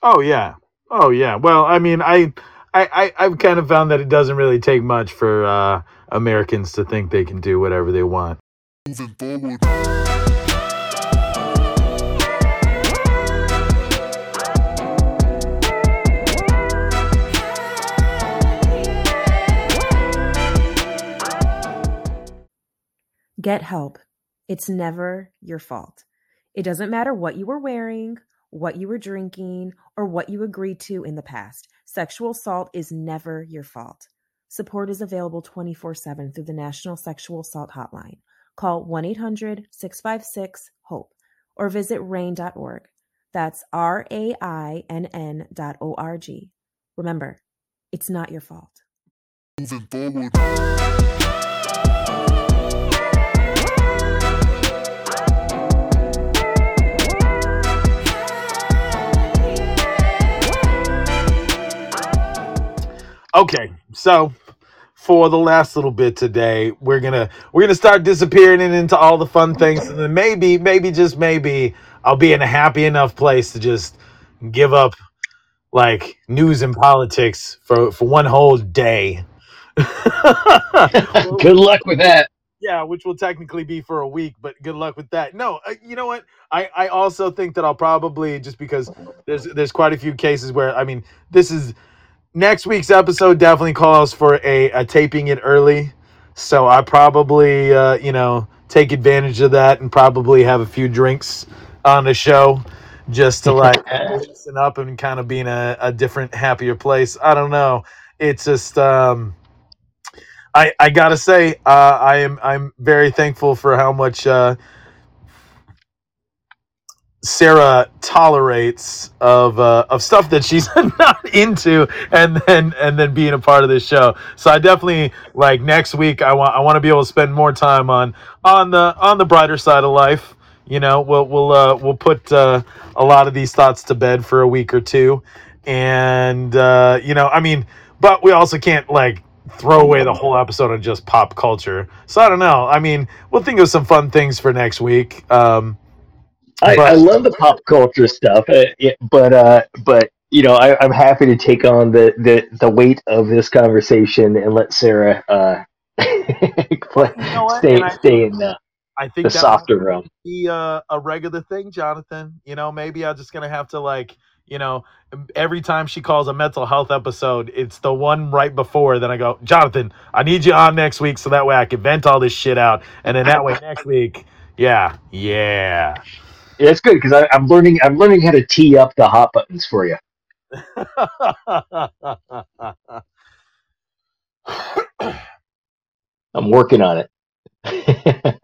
Oh yeah. Oh yeah. Well, I mean, I, I, I I've kind of found that it doesn't really take much for uh, Americans to think they can do whatever they want. Get help. It's never your fault. It doesn't matter what you were wearing, what you were drinking, or what you agreed to in the past. Sexual assault is never your fault. Support is available 24 7 through the National Sexual Assault Hotline. Call 1 800 656 HOPE or visit RAINN.org. That's R A I N N dot O R G. Remember, it's not your fault. moving forward. So for the last little bit today, we're gonna we're gonna start disappearing into all the fun things, and then maybe, maybe just maybe, I'll be in a happy enough place to just give up like news and politics for for one whole day. Good luck with that. Yeah, which will technically be for a week, but good luck with that. No, uh, you know what? I I also think that I'll probably just because there's there's quite a few cases where I mean this is next week's episode definitely calls for a, a taping it early, so I probably uh, you know take advantage of that and probably have a few drinks on the show just to like loosen up and kind of be in a, a different happier place. I don't know. It's just um I, I gotta say, uh, I am I'm very thankful for how much uh, Sarah tolerates of uh, of stuff that she's not into, and then and then being a part of this show. So I definitely like next week. I want I want to be able to spend more time on on the on the brighter side of life. You know, we'll we'll uh, we'll put uh, a lot of these thoughts to bed for a week or two, and uh, you know, I mean, but we also can't like throw away the whole episode on just pop culture. So I don't know. I mean, we'll think of some fun things for next week. Um, I, But- I love the pop culture stuff, uh, but uh, but you know, I, I'm happy to take on the, the, the weight of this conversation and let Sarah uh, play, know stay I stay in the, I think the softer realm. be a, a regular thing, Jonathan. You know, maybe I'm just gonna have to like, you know, every time she calls a mental health episode, it's the one right before. Then I go, Jonathan, I need you on next week so that way I can vent all this shit out, and then that way next week, yeah, yeah. Yeah, it's good because I'm learning I'm learning how to tee up the hot buttons for you. I'm working on it.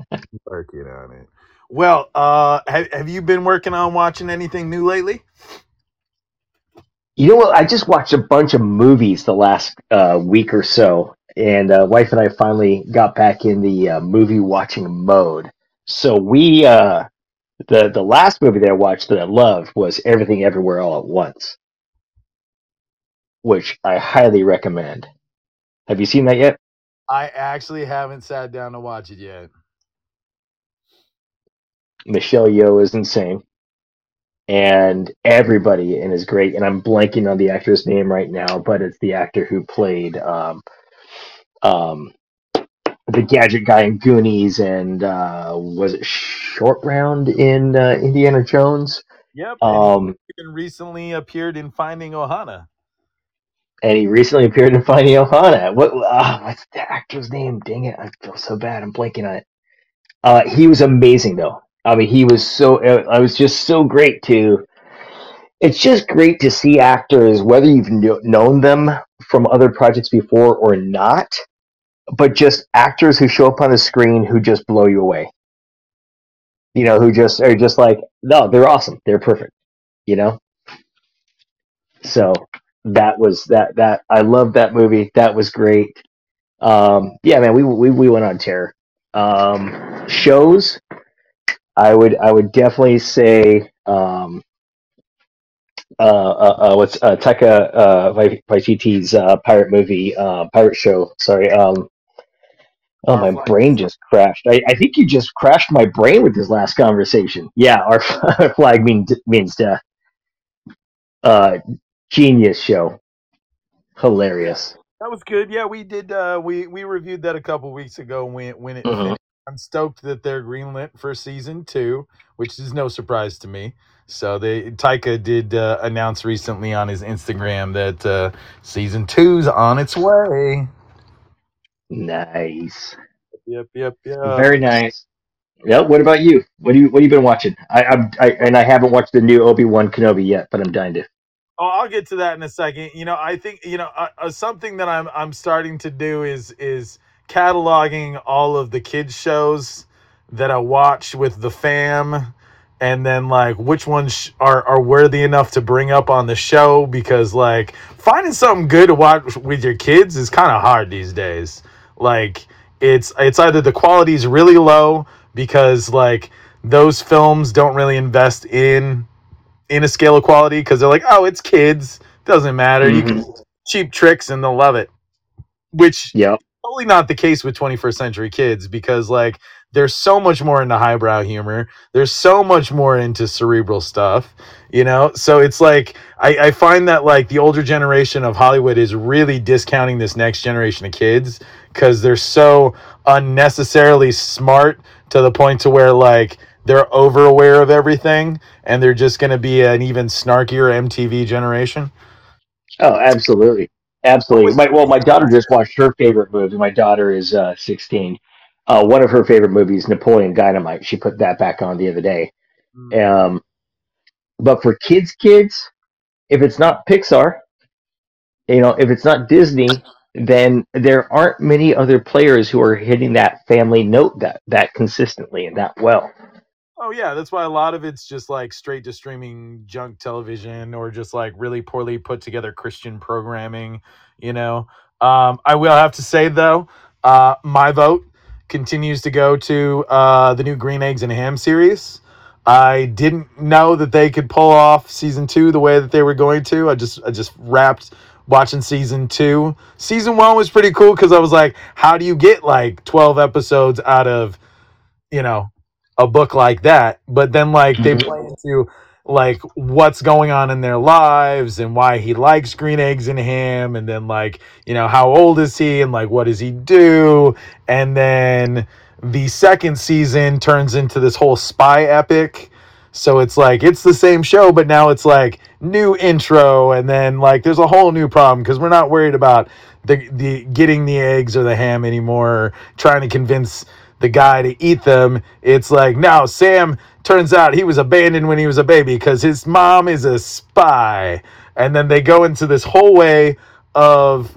Working on it. Well, uh, have, have you been working on watching anything new lately? You know what? I just watched a bunch of movies the last uh, week or so, and uh, wife and I finally got back in the uh, movie watching mode. So we, uh, the the last movie that I watched that I loved was Everything Everywhere All at Once, which I highly recommend. Have you seen that yet? I actually haven't sat down to watch it yet. Michelle Yeoh is insane, and everybody in is great. And I'm blanking on the actor's name right now, but it's the actor who played um, um, the gadget guy in Goonies, and uh, was it Short Round in uh, Indiana Jones? Yep. and Um, he even recently appeared in Finding Ohana. and he recently appeared in Finding Ohana. What? Uh, what's the actor's name? Dang it! I feel so bad. I'm blanking on it. Uh, he was amazing, though. I mean, he was so. Uh, I was just so great to. It's just great to see actors, whether you've kno- known them from other projects before or not, but just actors who show up on the screen who just blow you away. You know, who just are just like, no, they're awesome. They're perfect. You know. So that was that that I love that movie. That was great. Um, yeah, man, we we we went on tear. Um, shows, I would I would definitely say um, uh, uh, uh, what's uh, Taika uh, Wai- Waititi's uh, pirate movie, uh, pirate show. Sorry. Um, oh, my brain just crashed. I, I think you just crashed my brain with this last conversation. Yeah, our, our flag mean, means death. Uh, genius show. Hilarious. That was good. Yeah, we did. Uh, we we reviewed that a couple weeks ago when when it Mhm. finished. I'm stoked that they're greenlit for season two, which is no surprise to me. So they Taika did uh, announce recently on his Instagram that uh, season two's on its way. Nice. Yep, yep, yep. Very nice. Yeah. What about you? What do you What have you been watching? I, I'm I, and I haven't watched the new Obi Wan Kenobi yet, but I'm dying to. Oh, I'll get to that in a second. You know, I think you know uh, uh, something that I'm I'm starting to do is is cataloging all of the kids shows that I watch with the fam, and then like which ones sh- are are worthy enough to bring up on the show because like finding something good to watch with your kids is kind of hard these days. Like it's it's either the quality is really low because like those films don't really invest in in a scale of quality because they're like, oh, it's kids, doesn't matter. You can mm-hmm. cheap tricks and they'll love it. Which yeah, totally not the case with 21st century kids because like there's so much more into highbrow humor there's so much more into cerebral stuff you know so it's like I, I find that like the older generation of hollywood is really discounting this next generation of kids because they're so unnecessarily smart to the point to where like they're over aware of everything and they're just going to be an even snarkier mtv generation Oh, absolutely, absolutely. My, well, my daughter just watched her favorite movie. My daughter is uh, 16. Uh, one of her favorite movies, Napoleon Dynamite. She put that back on the other day. Um, but for kids, kids, if it's not Pixar, you know, if it's not Disney, then there aren't many other players who are hitting that family note that that consistently and that well. Oh yeah, that's why a lot of it's just like straight to streaming junk television or just like really poorly put together Christian programming, you know. Um, I will have to say though, uh, my vote continues to go to uh, the new Green Eggs and Ham series. I didn't know that they could pull off season two the way that they were going to. I just I just wrapped watching season two. Season one was pretty cool because I was like, how do you get like twelve episodes out of you know a book like that but then like they Mhm. play into like what's going on in their lives and why he likes green eggs and ham and then like you know how old is he and like what does he do and then the second season turns into this whole spy epic so it's like it's the same show but now it's like new intro and then like there's a whole new problem because we're not worried about the the getting the eggs or the ham anymore trying to convince the guy to eat them. It's like, now Sam turns out he was abandoned when he was a baby because his mom is a spy. And then they go into this whole way of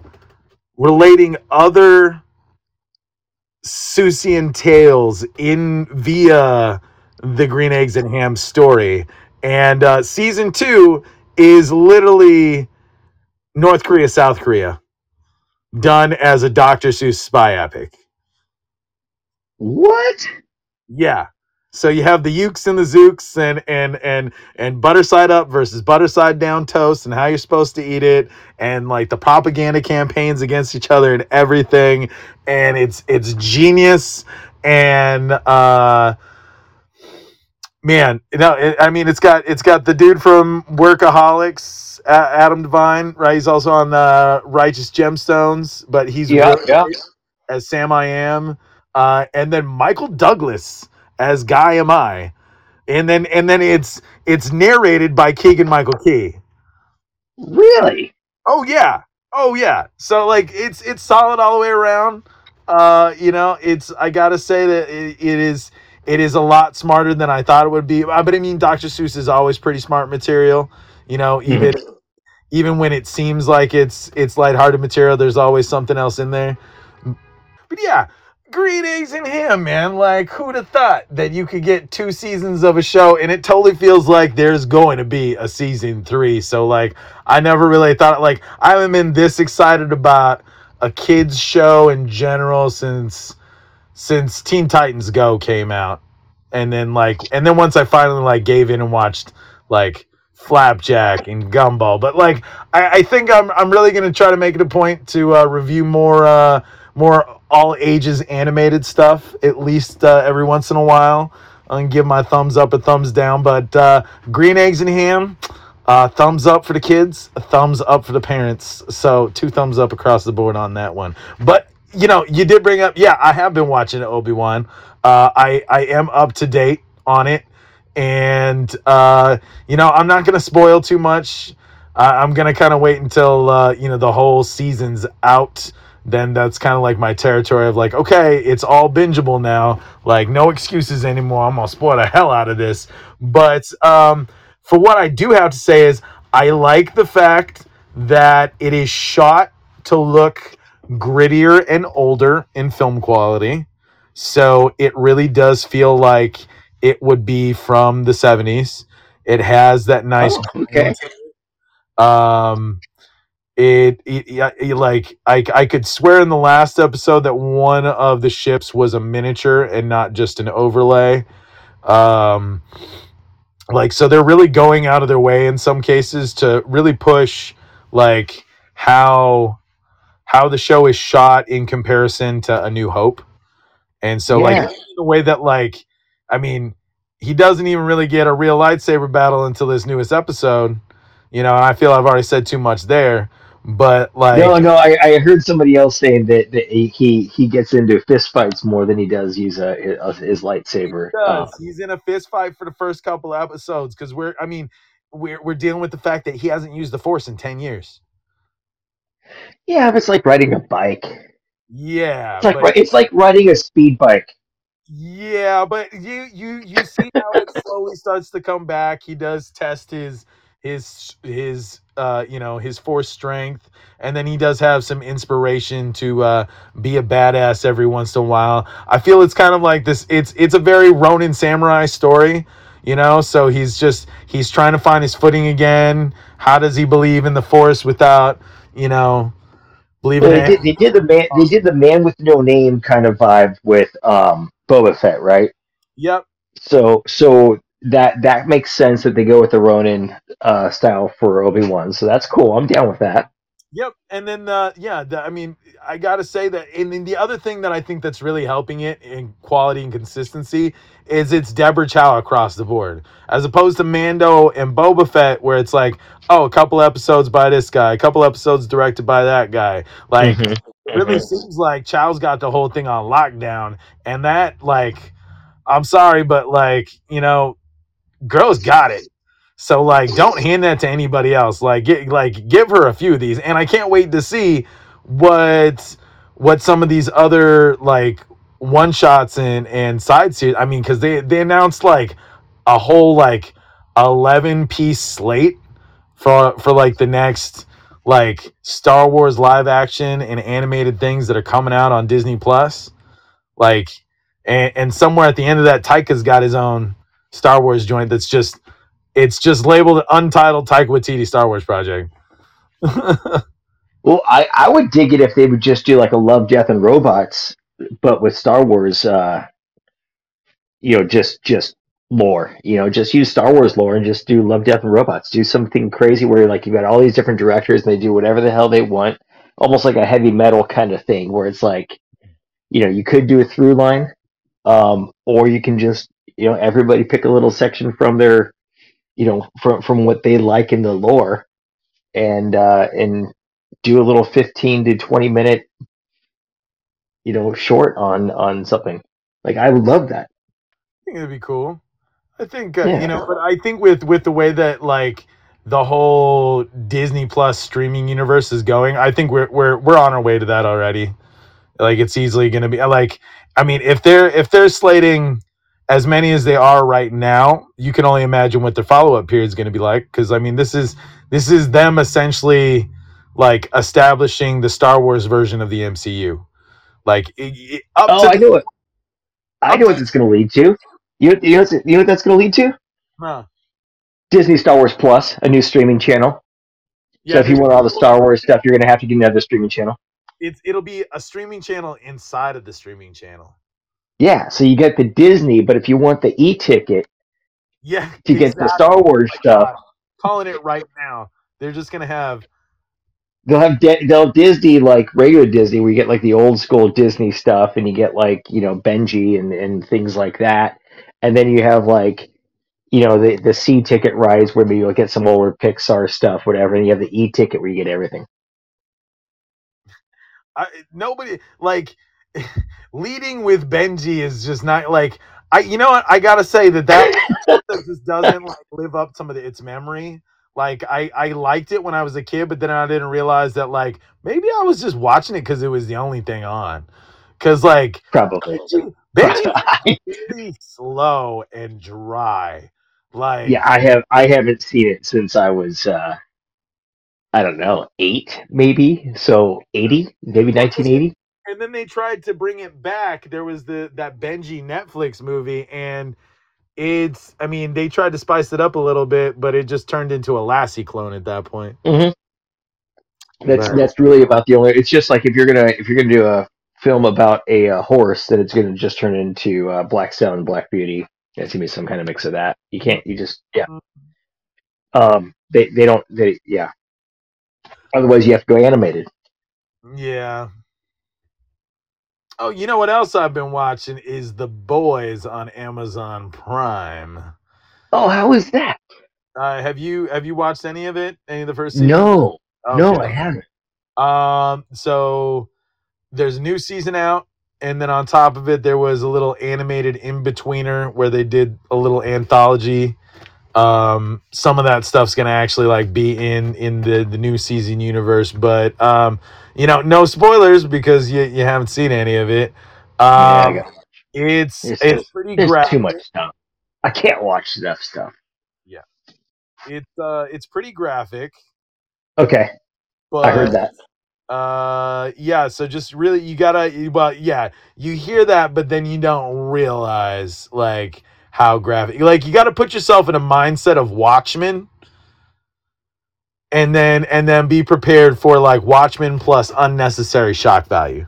relating other Seussian tales in via the Green Eggs and Ham story. And uh, season two is literally North Korea, South Korea, done as a Dr. Seuss spy epic. What? Yeah. So you have the Yooks and the Zooks and and and and butter side up versus butter side down toast and how you're supposed to eat it and like the propaganda campaigns against each other and everything. And it's it's genius. And uh man no it, I mean it's got it's got the dude from Workaholics A- Adam Devine right? He's also on uh, Righteous Gemstones but he's Yeah, really yeah. as Sam I Am. Uh, and then Michael Douglas as Guy Am I, and then and then it's it's narrated by Keegan Michael Key. Really? Oh yeah, oh yeah. So like it's it's solid all the way around. Uh, you know, it's I gotta say that it, it is it is a lot smarter than I thought it would be. Uh, But I mean, Dr. Seuss is always pretty smart material. You know, even even when it seems like it's it's lighthearted material, there's always something else in there. But yeah, green in him, man. Like, who'd have thought that you could get two seasons of a show and it totally feels like there's going to be a season three. So, like, I never really thought, like, I haven't been this excited about a kids' show in general since since Teen Titans Go came out. And then, like, and then once I finally, like, gave in and watched, like, Flapjack and Gumball. But, like, I, I think I'm, I'm really to try to make it a point to uh, review more, uh, more all ages animated stuff at least uh, every once in a while. And give my thumbs up a thumbs down but uh, green eggs and ham uh, thumbs up for the kids thumbs up for the parents. So two thumbs up across the board on that one. But you know you did bring up yeah i have been watching obi-wan. Uh, i i am up to date on it. And uh, you know i'm not gonna spoil too much. I'm gonna kind of wait until uh, you know the whole season's out then that's kind of like my territory of like, okay, it's all bingeable now. Like, no excuses anymore. I'm gonna spoil the hell out of this. But um, for what I do have to say is, I like the fact that it is shot to look grittier and older in film quality. So it really does feel like it would be from the 70s. It has that nice Oh, okay. um it, it, yeah, it- like I, I could swear in the last episode that one of the ships was a miniature and not just an overlay. Um like so they're really going out of their way in some cases to really push like how how the show is shot in comparison to a new hope. And so Yeah. like the way that like i mean he doesn't even really get a real lightsaber battle until this newest episode. You know and i feel i've already said too much there but like No, no, I, I heard somebody else saying that, that he, he he gets into fist fights more than he does use a, his, his lightsaber. Uh, does. He's in a fist fight for the first couple episodes because we're, I mean, we're we're dealing with the fact that he hasn't used the force in ten years. yeah, but it's like riding a bike. Yeah, It's like but it's like riding a speed bike. yeah, but you you you see how it slowly starts to come back. He does test his his his uh you know his force strength, and then he does have some inspiration to uh be a badass every once in a while. I feel it's kind of like this. It's it's a very Ronin samurai story. You know, so he's just he's trying to find his footing again. How does he believe in the force without, you know, believing Well, they did, they did the man they did the man with no name kind of vibe with um Boba Fett, right? Yep. So so that that makes sense that they go with the Ronin uh, style for Obi Wan. So that's cool. I'm down with that. Yep, and then uh, yeah, the, I mean, I gotta say that, and then the other thing that I think that's really helping it in quality and consistency is it's Deborah Chow across the board, as opposed to Mando and Boba Fett, where it's like, oh, a couple episodes by this guy, a couple episodes directed by that guy. Like, Mhm. it really seems like Chow's got the whole thing on lockdown, and that, like, I'm sorry, but like, you know, girls got it. So like, don't hand that to anybody else. Like, get like give her a few of these, and I can't wait to see what what some of these other like one shots and and side series. I mean, because they they announced like a whole like eleven piece slate for for like the next like Star Wars live action and animated things that are coming out on Disney Plus. Like, and, and somewhere at the end of that, Taika's got his own Star Wars joint that's just it's just labeled Untitled Taika Waititi Star Wars Project. Well, I, I would dig it if they would just do like a Love, Death, and Robots, but with Star Wars, uh, you know, just just lore. You know, just use Star Wars lore and just do Love, Death, and Robots. Do something crazy where like you've got all these different directors and they do whatever the hell they want, almost like a heavy metal kind of thing, where it's like, you know, you could do a through line, um, or you can just, you know, everybody pick a little section from their, you know, from from what they like in the lore, and uh, and do a little 15 to 20 minute you know short on on something like i would love that I think it'd be cool. I think uh, Yeah. you know, but I think with with the way that like the whole Disney Plus streaming universe is going, I think we're we're we're on our way to that already. Like it's easily going to be like I mean, if they're if they're slating as many as they are right now, you can only imagine what their follow up period is going to be like. Because I mean, this is this is them essentially like establishing the Star Wars version of the MCU. Like it, it- up oh to i know what i know what it's going to lead to you, you know you know what that's going to lead to Huh. disney star wars plus a new streaming channel so if you want all the star wars stuff you're going to have to get another streaming channel it's it'll be a streaming channel inside of the streaming channel. Yeah so you get the disney but if you want the e-ticket Yeah, to get the star wars Oh stuff God. Calling it right now. They're just gonna have they'll have Di- they'll Disney like regular Disney where you get like the old school Disney stuff and you get like you know Benji and and things like that, and then you have like you know the the C ticket rides where maybe you'll get some older Pixar stuff, whatever, and you have the E ticket where you get everything. I, nobody like leading with Benji is just not like I. You know what? I gotta say that that just doesn't like live up to the, its memory. Like I, I liked it when I was a kid, but then I didn't realize that like maybe I was just watching it because it was the only thing on. Cause like Probably. Benji, Benji slow and dry. Like yeah, I have I haven't seen it since I was uh I don't know eight maybe so eighty maybe nineteen eighty. And then they tried to bring it back. There was the that Benji Netflix movie, and it's I mean they tried to spice it up a little bit, but it just turned into a Lassie clone at that point. hmm That's Right. that's really about the only. It's just like if you're gonna if you're gonna do a film about a, uh horse, then it's gonna just turn into uh, Black Stone, Black Beauty. It's gonna be some kind of mix of that. You can't. You just yeah. Um. They they don't they yeah. Otherwise, you have to go animated. Yeah. Oh, you know what else I've been watching is The Boys on Amazon Prime. Oh, how is that? Uh, have you have you watched any of it? Any of the first season? No, no, I haven't. Um, so there's a new season out, and then on top of it, there was a little animated in betweener where they did a little anthology. Um, some of that stuff's gonna actually like be in in the the new season universe, but um, you know, no spoilers because you you haven't seen any of it. Yeah, Um, got- it's It's it's pretty graphic. too much stuff. I can't watch enough stuff. Yeah. It's uh, it's pretty graphic. Okay, But I heard that. Uh, yeah. So just really, you gotta. Well, yeah, you hear that, but then you don't realize like how graphic. Like you got to put yourself in a mindset of Watchmen, and then and then be prepared for like Watchmen plus unnecessary shock value.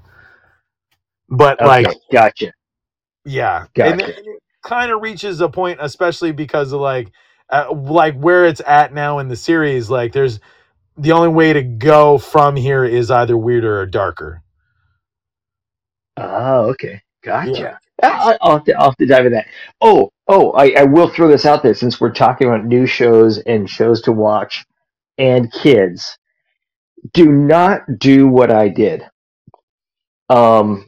But Okay, like, gotcha. yeah, Gotcha. and it kind of reaches a point, especially because of like, uh, like where it's at now in the series. Like, there's the only way to go from here is either weirder or darker. Oh, okay. Gotcha. Yeah. I- I'll have, to, I'll have to dive in that. Oh, oh, I, I will throw this out there since we're talking about new shows and shows to watch and kids. Do not do what I did. Um,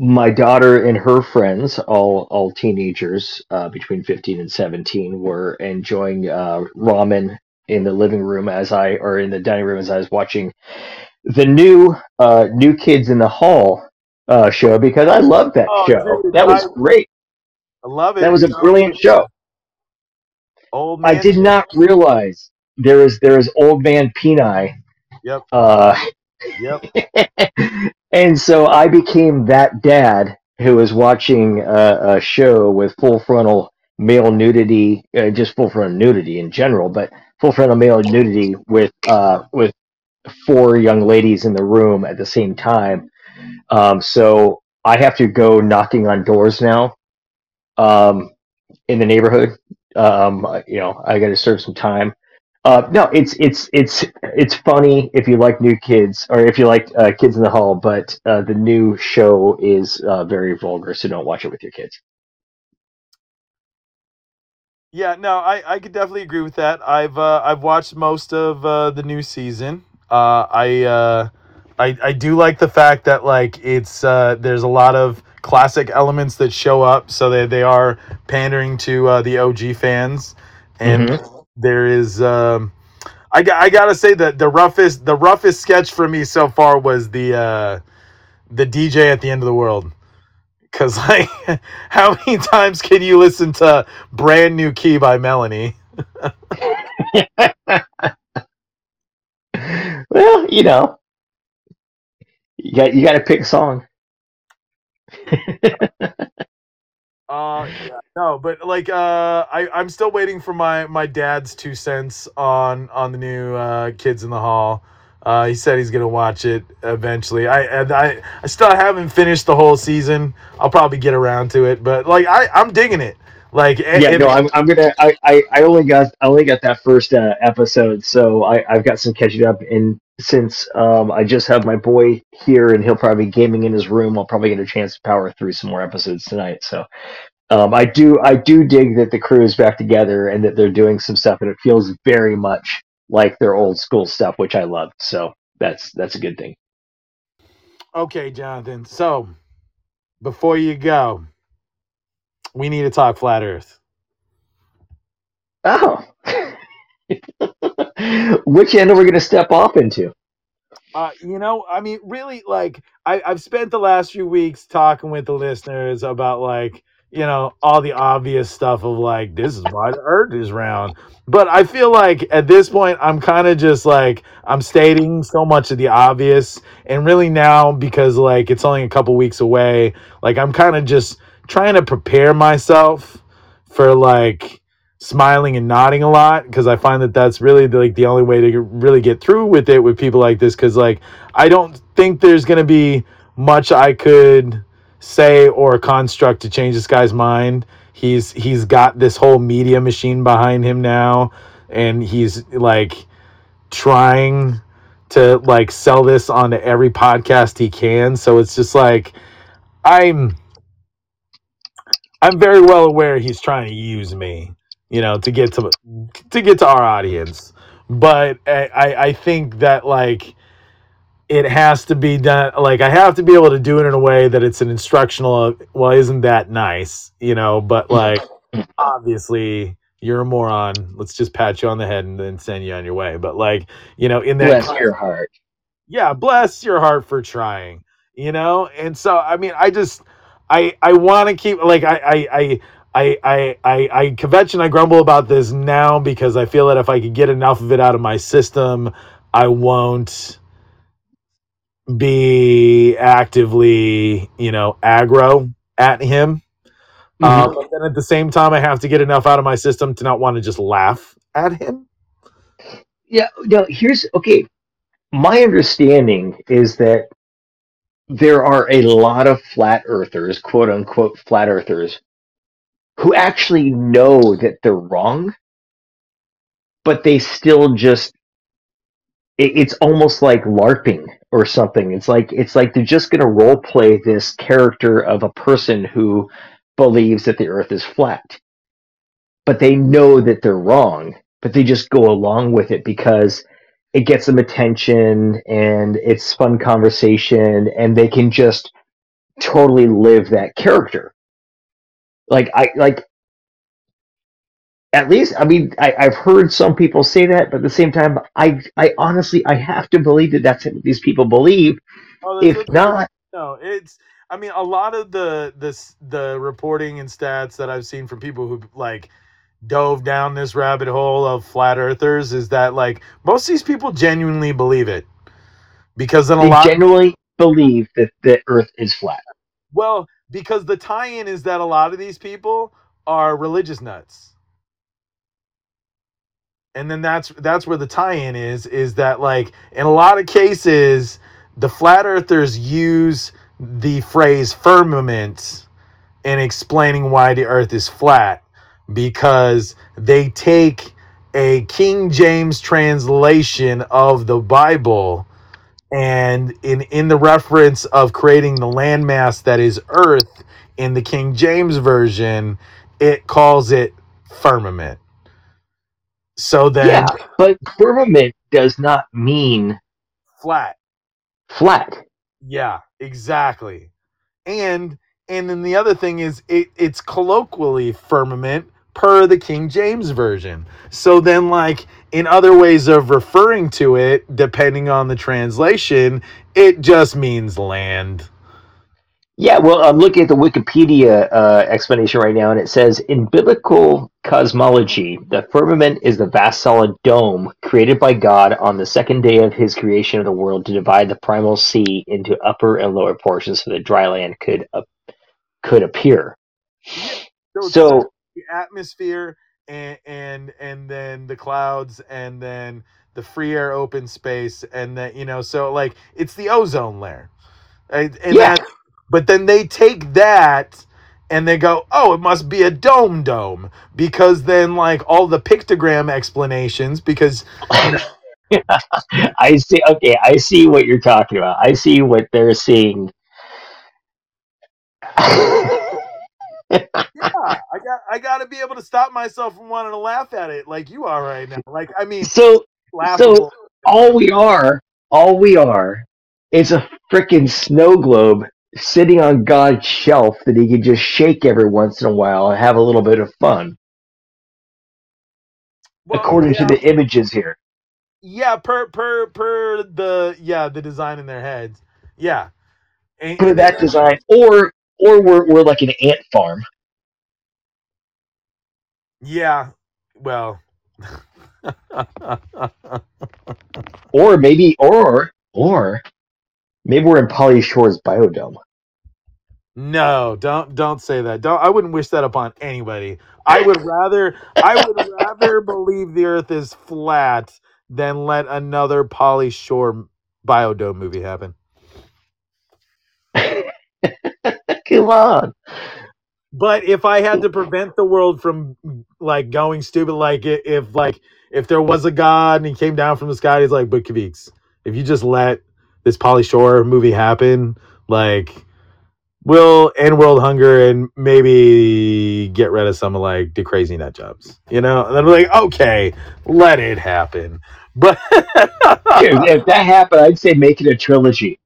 my daughter and her friends, all all teenagers uh, between 15 and 17, were enjoying uh, ramen in the living room as I, or in the dining room as I was watching the new uh, New Kids in the Hall uh, show because I loved that Oh, show. dude, that was I- great. I love it. That was a brilliant show. Old I did not realize there is there is old man Peni. Yep. Uh, Yep. and so I became that dad who was watching a, a show with full frontal male nudity, uh, just full frontal nudity in general, but full frontal male nudity with uh, with four young ladies in the room at the same time. Um, so I have to go knocking on doors now um, in the neighborhood. Um, you know, I got to serve some time. Uh, no, it's it's it's it's funny if you like new kids or if you like uh, Kids in the Hall, but uh, the new show is uh, very vulgar, so don't watch it with your kids. Yeah, no, I, I could definitely agree with that. I've uh, I've watched most of uh, the new season. I, I I do like the fact that like it's there's a lot of classic elements that show up, so they they are pandering to uh, the OG fans, and there is. Um, I I gotta say that the roughest the roughest sketch for me so far was the uh, the DJ at the end of the world. Cause like, how many times can you listen to "Brand New Key" by Melanie? Well, you know, you got you got to pick a song. Uh, yeah, no, but like, uh, I I'm still waiting for my my dad's two cents on on the new uh, Kids in the Hall. Uh, he said he's gonna watch it eventually. I I I still haven't finished the whole season. I'll probably get around to it, but like I I'm digging it. Like, and- yeah, and- no, I'm, I'm gonna. I, I, I only got I only got that first uh, episode, so I, I've got some catching up. And since um, I just have my boy here, and he'll probably be gaming in his room, I'll probably get a chance to power through some more episodes tonight. So, um, I do I do dig that the crew is back together and that they're doing some stuff, and it feels very much like their old school stuff, which I love. So that's that's a good thing. Okay, Jonathan. So, before you go, we need to talk flat Earth. Oh, which end are we gonna step off into? Uh, you know, I mean, really, like, I, I've spent the last few weeks talking with the listeners about, like, you know, all the obvious stuff of, like, this is why the Earth is round. But I feel like at this point, I'm kind of just like, I'm stating so much of the obvious. And really now, because, like, it's only a couple weeks away, like, I'm kind of just trying to prepare myself for like smiling and nodding a lot because I find that that's really the, like the only way to really get through with it with people like this because like I don't think there's gonna be much I could say or construct to change this guy's mind. He's he's got this whole media machine behind him now, and he's like trying to like sell this onto every podcast he can. So it's just like I'm I'm very well aware he's trying to use me, you know, to get to to get to our audience. But I I, I think that like it has to be done like I have to be able to do it in a way that it's an instructional well isn't that nice, you know, but like obviously you're a moron. Let's just pat you on the head and then send you on your way. But like, you know, in that Bless class- your heart. yeah bless your heart for trying you know and so i mean i just i i want to keep like i i i I, I, I, I kvetch and I grumble about this now because I feel that if I could get enough of it out of my system, I won't be actively, you know, aggro at him. Uh, but then at the same time, I have to get enough out of my system to not want to just laugh at him. Yeah, no, here's okay. My understanding is that there are a lot of flat earthers, quote unquote flat earthers, who actually know that they're wrong, but they still just it, it's almost like LARPing or something. It's like it's like they're just gonna role play this character of a person who believes that the earth is flat. But they know that they're wrong, but they just go along with it because it gets them attention and it's fun conversation and they can just totally live that character. Like I like at least I mean I, I've heard some people say that, but at the same time I I honestly I have to believe that that's what these people believe. Oh, If not, No, it's. I mean, a lot of the this the reporting and stats that I've seen from people who like dove down this rabbit hole of flat earthers is that like most of these people genuinely believe it because then a they lot genuinely believe that the earth is flat. well because the tie-in is that a lot of these people are religious nuts. And then that's that's where the tie-in is is that like in a lot of cases the flat earthers use the phrase firmament in explaining why the earth is flat because they take a King James translation of the Bible and in in the reference of creating the landmass that is earth in the King James version it calls it firmament so then yeah, but firmament does not mean flat flat. Yeah, exactly. And and then the other thing is it it's colloquially firmament per the King James version. So then like in other ways of referring to it depending on the translation, it just means land. Yeah, well, I'm looking at the Wikipedia uh, explanation right now, and it says in biblical cosmology, the firmament is the vast solid dome created by God on the second day of His creation of the world to divide the primal sea into upper and lower portions, so that dry land could uh, could appear. it's So, the atmosphere and and and then the clouds and then the free air open space and that you know so like it's the ozone layer and, and Yeah. that, but then they take that and they go oh it must be a dome dome because then like all the pictogram explanations because I see. Okay, I see what you're talking about. I see what they're seeing. yeah i got i got to be able to stop myself from wanting to laugh at it like you are right now like i mean so, laughable all we are, all we are, is a freaking snow globe sitting on God's shelf that he can just shake every once in a while and have a little bit of fun, Well, according yeah. to the images here. Yeah, per per per the yeah the design in their heads. Yeah, and, and that design, or or we're we're like an ant farm. Yeah, well, Or maybe or or maybe we're in Pauly Shore's biodome. No, don't don't say that. Don't I wouldn't wish that upon anybody. I would rather I would rather believe the earth is flat than let another Pauly Shore biodome movie happen. Come on. But if I had to prevent the world from like going stupid, like if like if there was a god and he came down from the sky, he's like, but Kavix, if you just let this Pauly Shore movie happen, like we'll end world hunger and maybe get rid of some of like the crazy nut jobs. You know? And then we're like, okay, let it happen. But Dude, if that happened, I'd say make it a trilogy.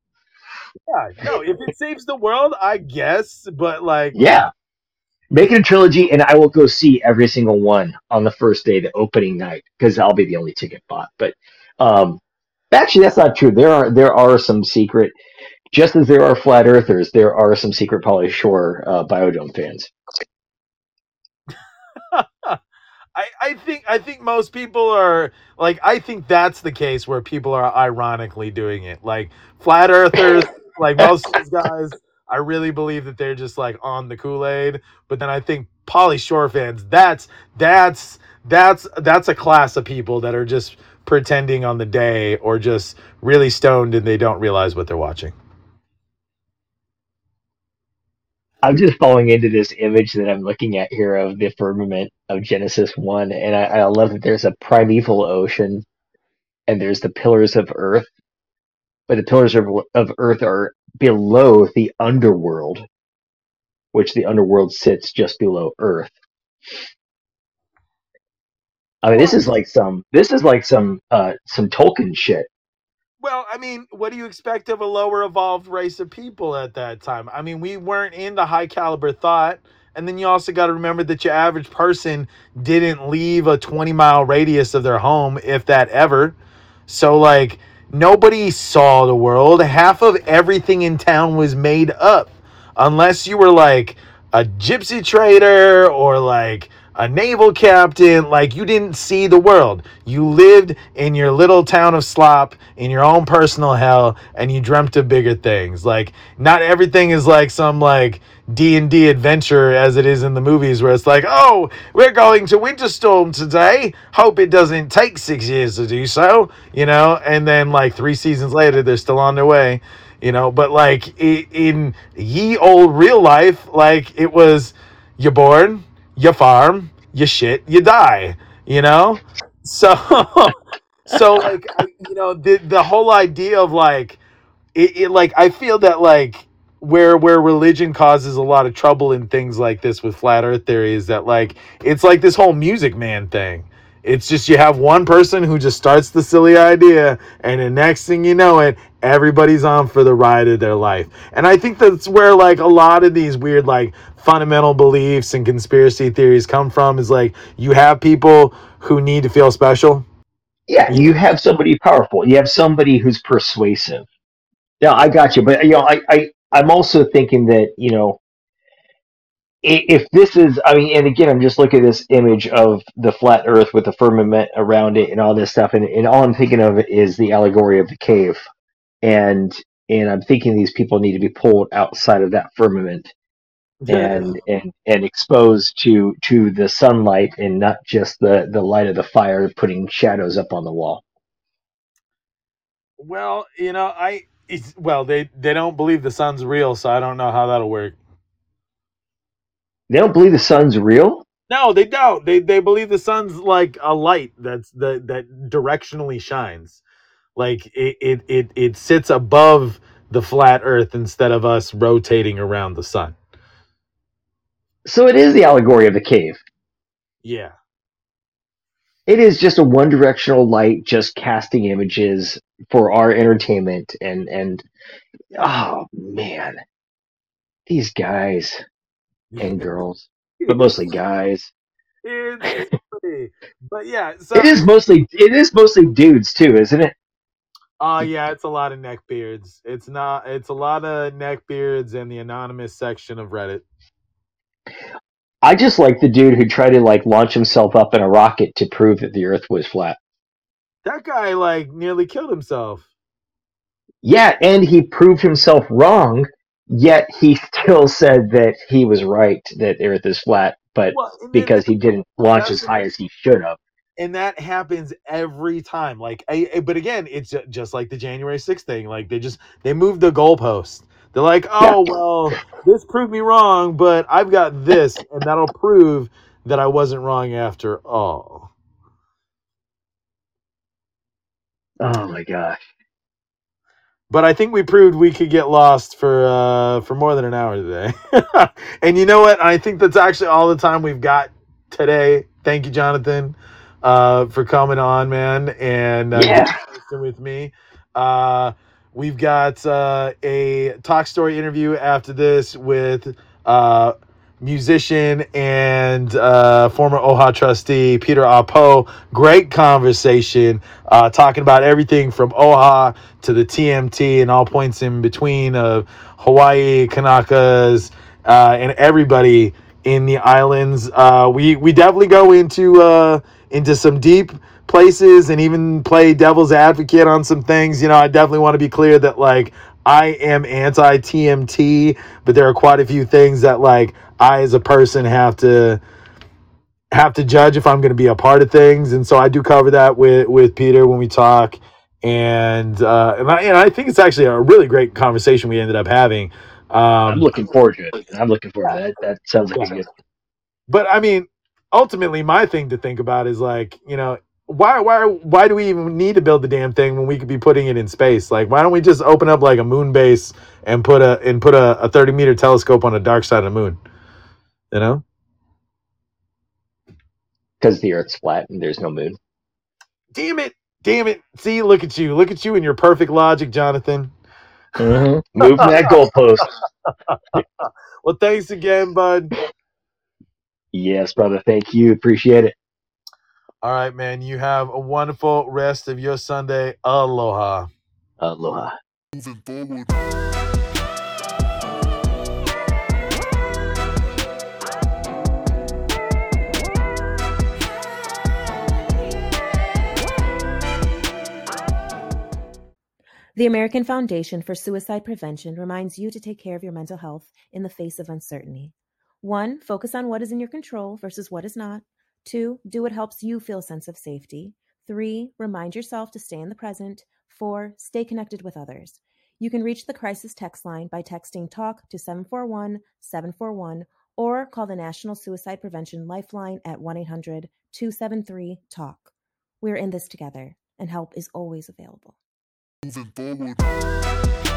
Yeah, no, if it saves the world, I guess. But like Yeah. Make it a trilogy, and I will go see every single one on the first day, the opening night, because I'll be the only ticket bought. But um, actually, that's not true. There are there are some secret, just as there are flat earthers, there are some secret Pauly Shore uh, Biodome fans. I, I think I think most people are like I think that's the case where people are ironically doing it. Like flat earthers, like most of these guys, I really believe that they're just like on the Kool-Aid. But then I think Pauly Shore fans, that's that's that's that's a class of people that are just pretending on the day or just really stoned and they don't realize what they're watching. I'm just falling into this image that I'm looking at here of the firmament of Genesis 1, and I, I love that there's a primeval ocean and there's the pillars of earth, but the pillars of, of earth are below the underworld, which the underworld sits just below earth. I mean, this is like some, this is like some, uh, some Tolkien shit. Well, I mean, what do you expect of a lower evolved race of people at that time? I mean, we weren't in the high caliber thought. And then you also got to remember that your average person didn't leave a 20 mile radius of their home, if that ever. So, like, nobody saw the world. Half of everything in town was made up. Unless you were like a gypsy trader or like a naval captain, like you didn't see the world. You lived in your little town of slop in your own personal hell and you dreamt of bigger things. Like not everything is like some like D&D adventure as it is in the movies where it's like, "Oh, we're going to Winterstorm today. Hope it doesn't take 6 years to do so." You know, and then like 3 seasons later they're still on their way you know but like i- in ye old real life like it was you're born you farm you shit you die you know? So so like I, you know the the whole idea of like it, it like i feel that like where where religion causes a lot of trouble in things like this with flat earth theory is that like it's like this whole music man thing it's just you have one person who just starts the silly idea and the next thing you know it everybody's on for the ride of their life and i think that's where like a lot of these weird like fundamental beliefs and conspiracy theories come from is like you have people who need to feel special Yeah, you have somebody powerful. You have somebody who's persuasive. Yeah, I got you. But you know, I, I I'm also thinking that you know, if this is, I mean, and again, I'm just looking at this image of the flat Earth with the firmament around it and all this stuff, and, and all I'm thinking of is the allegory of the cave, and and I'm thinking these people need to be pulled outside of that firmament and and and exposed to to the sunlight and not just the the light of the fire putting shadows up on the wall. well you know i it's, well they they don't believe the sun's real so i don't know how that'll work They don't believe the sun's real. No, they don't. They they believe the sun's like a light that's the that directionally shines. Like it it it, it sits above the flat earth instead of us rotating around the sun. So it is the allegory of the cave. Yeah. It is just a one directional light just casting images for our entertainment and and oh man. These guys and girls, but mostly guys. But yeah, so It is mostly it is mostly dudes too, isn't it? uh yeah, it's a lot of neck beards. It's not it's a lot of neck beards in the anonymous section of Reddit. I just like the dude who tried to like launch himself up in a rocket to prove that the earth was flat. That guy like nearly killed himself. Yeah, and he proved himself wrong Yet he still said that he was right that Earth is flat, but Well, because he didn't launch as high as he should have. and that happens every time like I, I- but again it's just like the january 6th thing like they just they moved the goalpost they're like oh well this proved me wrong but i've got this and that'll prove that i wasn't wrong after all Oh my gosh. But i think we proved we could get lost for uh for more than an hour today and you know what i think that's actually all the time we've got today thank you jonathan uh for coming on man and uh, Yeah. with me. Uh, we've got uh, a talk story interview after this with uh, musician and uh, former OHA trustee Peter Apo. Great conversation, uh, talking about everything from OHA to the TMT and all points in between of Hawaii, Kanakas, uh, and everybody in the islands. Uh, we we definitely go into uh, into some deep places and even play devil's advocate on some things. You know, I definitely want to be clear that like I am anti TMT, but there are quite a few things that like I as a person have to have to judge if I'm going to be a part of things, and so I do cover that with with Peter when we talk. And uh, and I and I think it's actually a really great conversation we ended up having. I'm Um, looking forward to it. I'm looking forward to that. That sounds like a good. but I mean, ultimately, my thing to think about is like, you know, why, why, why do we even need to build the damn thing when we could be putting it in space? Like, why don't we just open up like a moon base and put a and put a, a thirty meter telescope on the dark side of the moon? You know, Because the Earth's flat and there's no moon. damn it, damn it. See, look at you, look at you and your perfect logic, Jonathan. Mm-hmm. Moving that goalpost. Well, thanks again, bud. Yes, brother. Thank you. Appreciate it. All right, man. You have a wonderful rest of your Sunday. Aloha. Aloha. Moving forward. The American Foundation for Suicide Prevention reminds you to take care of your mental health in the face of uncertainty. One, focus on what is in your control versus what is not. Two, do what helps you feel a sense of safety. Three, remind yourself to stay in the present. Four, stay connected with others. You can reach the crisis text line by texting TALK to 741 741 or call the National Suicide Prevention Lifeline at 1 800 273 TALK. We're in this together, and help is always available. Moving forward.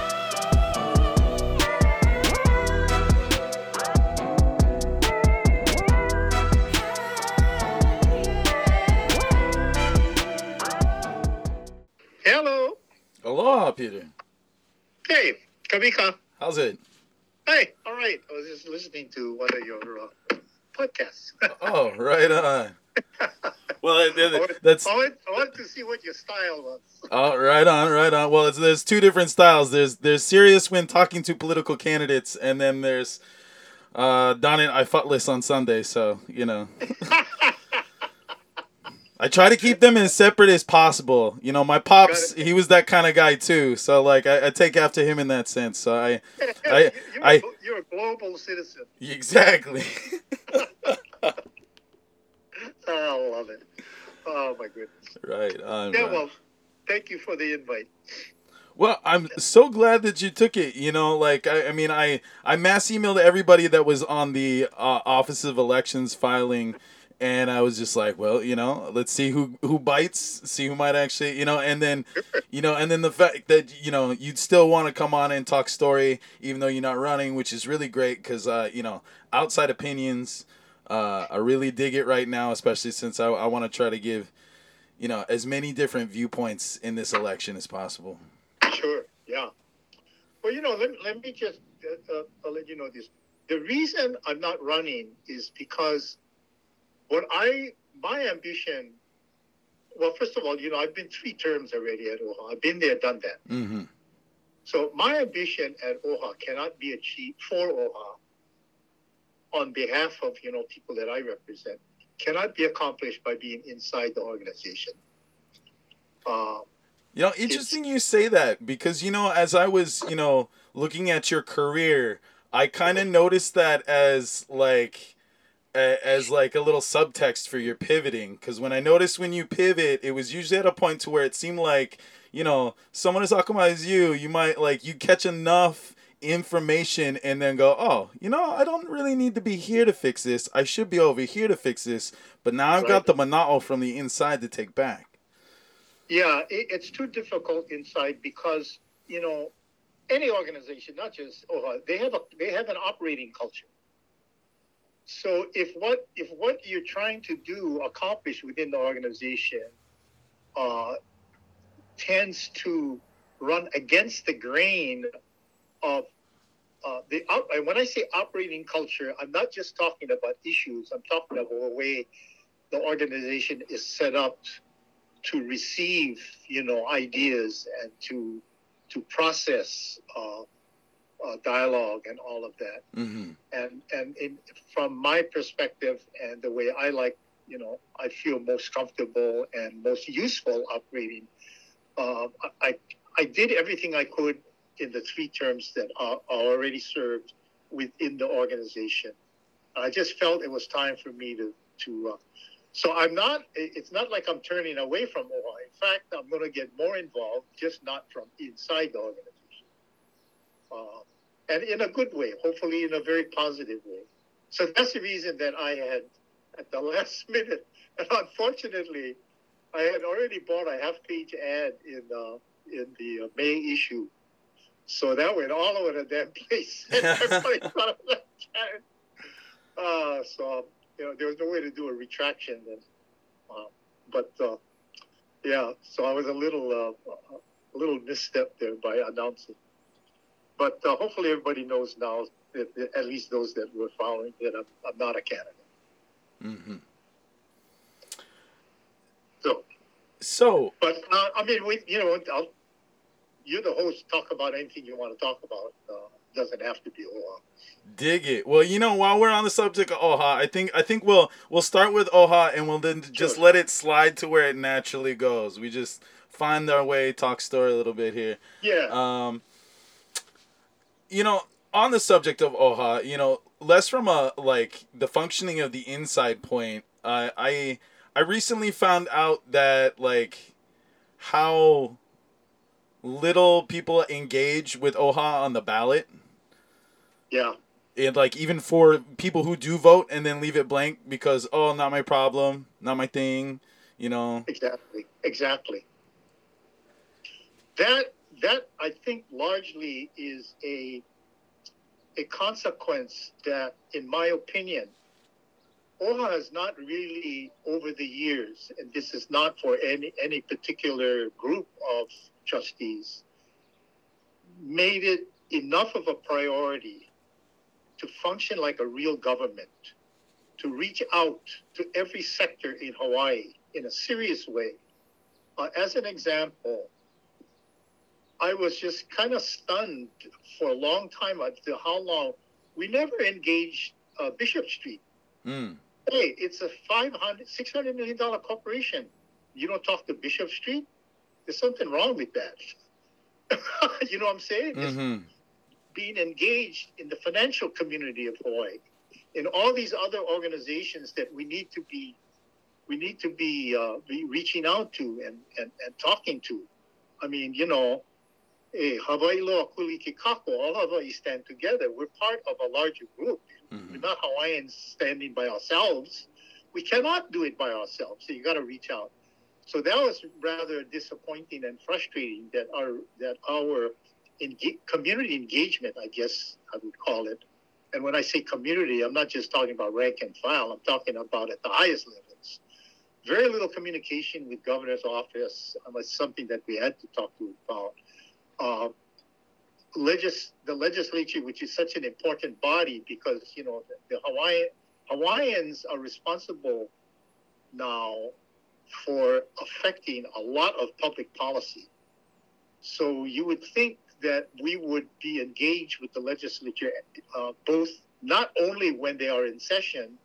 Aloha, Peter. Hey, Kawika. How's it? Hey, all right. I was just listening to one of your uh, podcasts. Oh, right on. Well, that's I, wanted, I wanted to see what your style was. oh, right on, right on. Well, it's, there's two different styles. There's there's serious when talking to political candidates, and then there's uh, Jon and I futless on Sunday. So you know, I try to keep them as separate as possible. You know, my pops, he was that kind of guy too. So like, I, I take after him in that sense. So I I- you're, I- a, you're a global citizen. exactly. Oh, I love it. Oh, my goodness. right. Yeah, well, thank you for the invite. Well, I'm so glad that you took it. You know, like I, I mean, I I mass emailed everybody that was on the uh, Office of Elections filing, and I was just like, well, you know, let's see who who bites, see who might actually, you know, and then, you know, and then the fact that you know you'd still want to come on and talk story, even though you're not running, which is really great because uh, you know, outside opinions, uh, I really dig it right now, especially since I I want to try to give, you know, as many different viewpoints in this election as possible. Sure, yeah. Well, you know, let, let me just uh, uh, I'll let you know this. The reason I'm not running is because what I my ambition. Well, first of all, you know, I've been three terms already at OHA. I've been there, done that. Mm-hmm. So my ambition at OHA cannot be achieved for OHA on behalf of you know people that I represent. Cannot be accomplished by being inside the organization. Uh, You know, interesting you say that because you know, as I was, you know, looking at your career, I kind of noticed that as like as like a little subtext for your pivoting because when I noticed when you pivot, it was usually at a point to where it seemed like you know someone as akamai as you, you might like you catch enough information and then go, oh, you know, I don't really need to be here to fix this. I should be over here to fix this. But now I've got the Mana'o from the inside to take back. Yeah, it, it's too difficult inside because you know any organization, not just OHA, they have a they have an operating culture. So if what if what you're trying to do accomplish within the organization uh, tends to run against the grain of uh, the op- and when I say operating culture, I'm not just talking about issues. I'm talking about the way the organization is set up to receive, you know, ideas and to to process uh, uh, dialogue and all of that. Mm-hmm. And and in, from my perspective and the way I like, you know, I feel most comfortable and most useful operating. Uh, I I did everything I could in the three terms that are, are already served within the organization. I just felt it was time for me to to. Uh, so I'm not. It's not like I'm turning away from OHA. In fact, I'm going to get more involved, just not from inside the organization, uh, and in a good way. Hopefully, in a very positive way. So that's the reason that I had, at the last minute, and unfortunately, I had already bought a half-page ad in uh, in the uh, May issue so that went all over the damn place. Everybody thought of that. Uh, so you know, there was no way to do a retraction then. Uh, but uh, yeah, so I was a little uh, a little misstep there by announcing. But uh, hopefully everybody knows now, that, at least those that were following, that I'm, I'm not a candidate. Mm-hmm. So, So but uh, I mean, we, you know, I'll, you're the host. Talk about anything you want to talk about. Uh, doesn't have to be OHA. dig it. Well, you know, while we're on the subject of Oha, I think I think we'll we'll start with Oha and we'll then just Sure. let it slide to where it naturally goes. We just find our way, talk story a little bit here. Yeah. Um, you know, on the subject of Oha, you know, less from a like the functioning of the inside point. Uh, I I recently found out that like how little people engage with Oha on the ballot, yeah. and like even for people who do vote and then leave it blank because oh, not my problem, not my thing, you know. Exactly. Exactly. That that I think largely is a a consequence that, in my opinion, OHA has not really over the years, and this is not for any any particular group of trustees, made it enough of a priority to function like a real government, to reach out to every sector in Hawaii in a serious way. Uh, as an example, I was just kind of stunned for a long time as to how long we never engaged uh, Bishop Street. Mm. Hey, it's a 500, 600 million dollar corporation. You don't talk to Bishop Street? There's something wrong with that. you know what I'm saying? It's hmm being engaged in the financial community of Hawaii, in all these other organizations that we need to be, we need to be, uh, be reaching out to and, and, and talking to. I mean, you know, Eh, all of us stand together. We're part of a larger group. Mm-hmm. We're not Hawaiians standing by ourselves. We cannot do it by ourselves. So you got to reach out. So that was rather disappointing and frustrating that our that our enga- community engagement, I guess I would call it. And when I say community, I'm not just talking about rank and file. I'm talking about at the highest levels. Very little communication with governor's office was something that we had to talk to about. Uh, legis- the legislature, which is such an important body, because you know the, the Hawaiian Hawaiians are responsible now for affecting a lot of public policy. So you would think that we would be engaged with the legislature, uh, both not only when they are in session,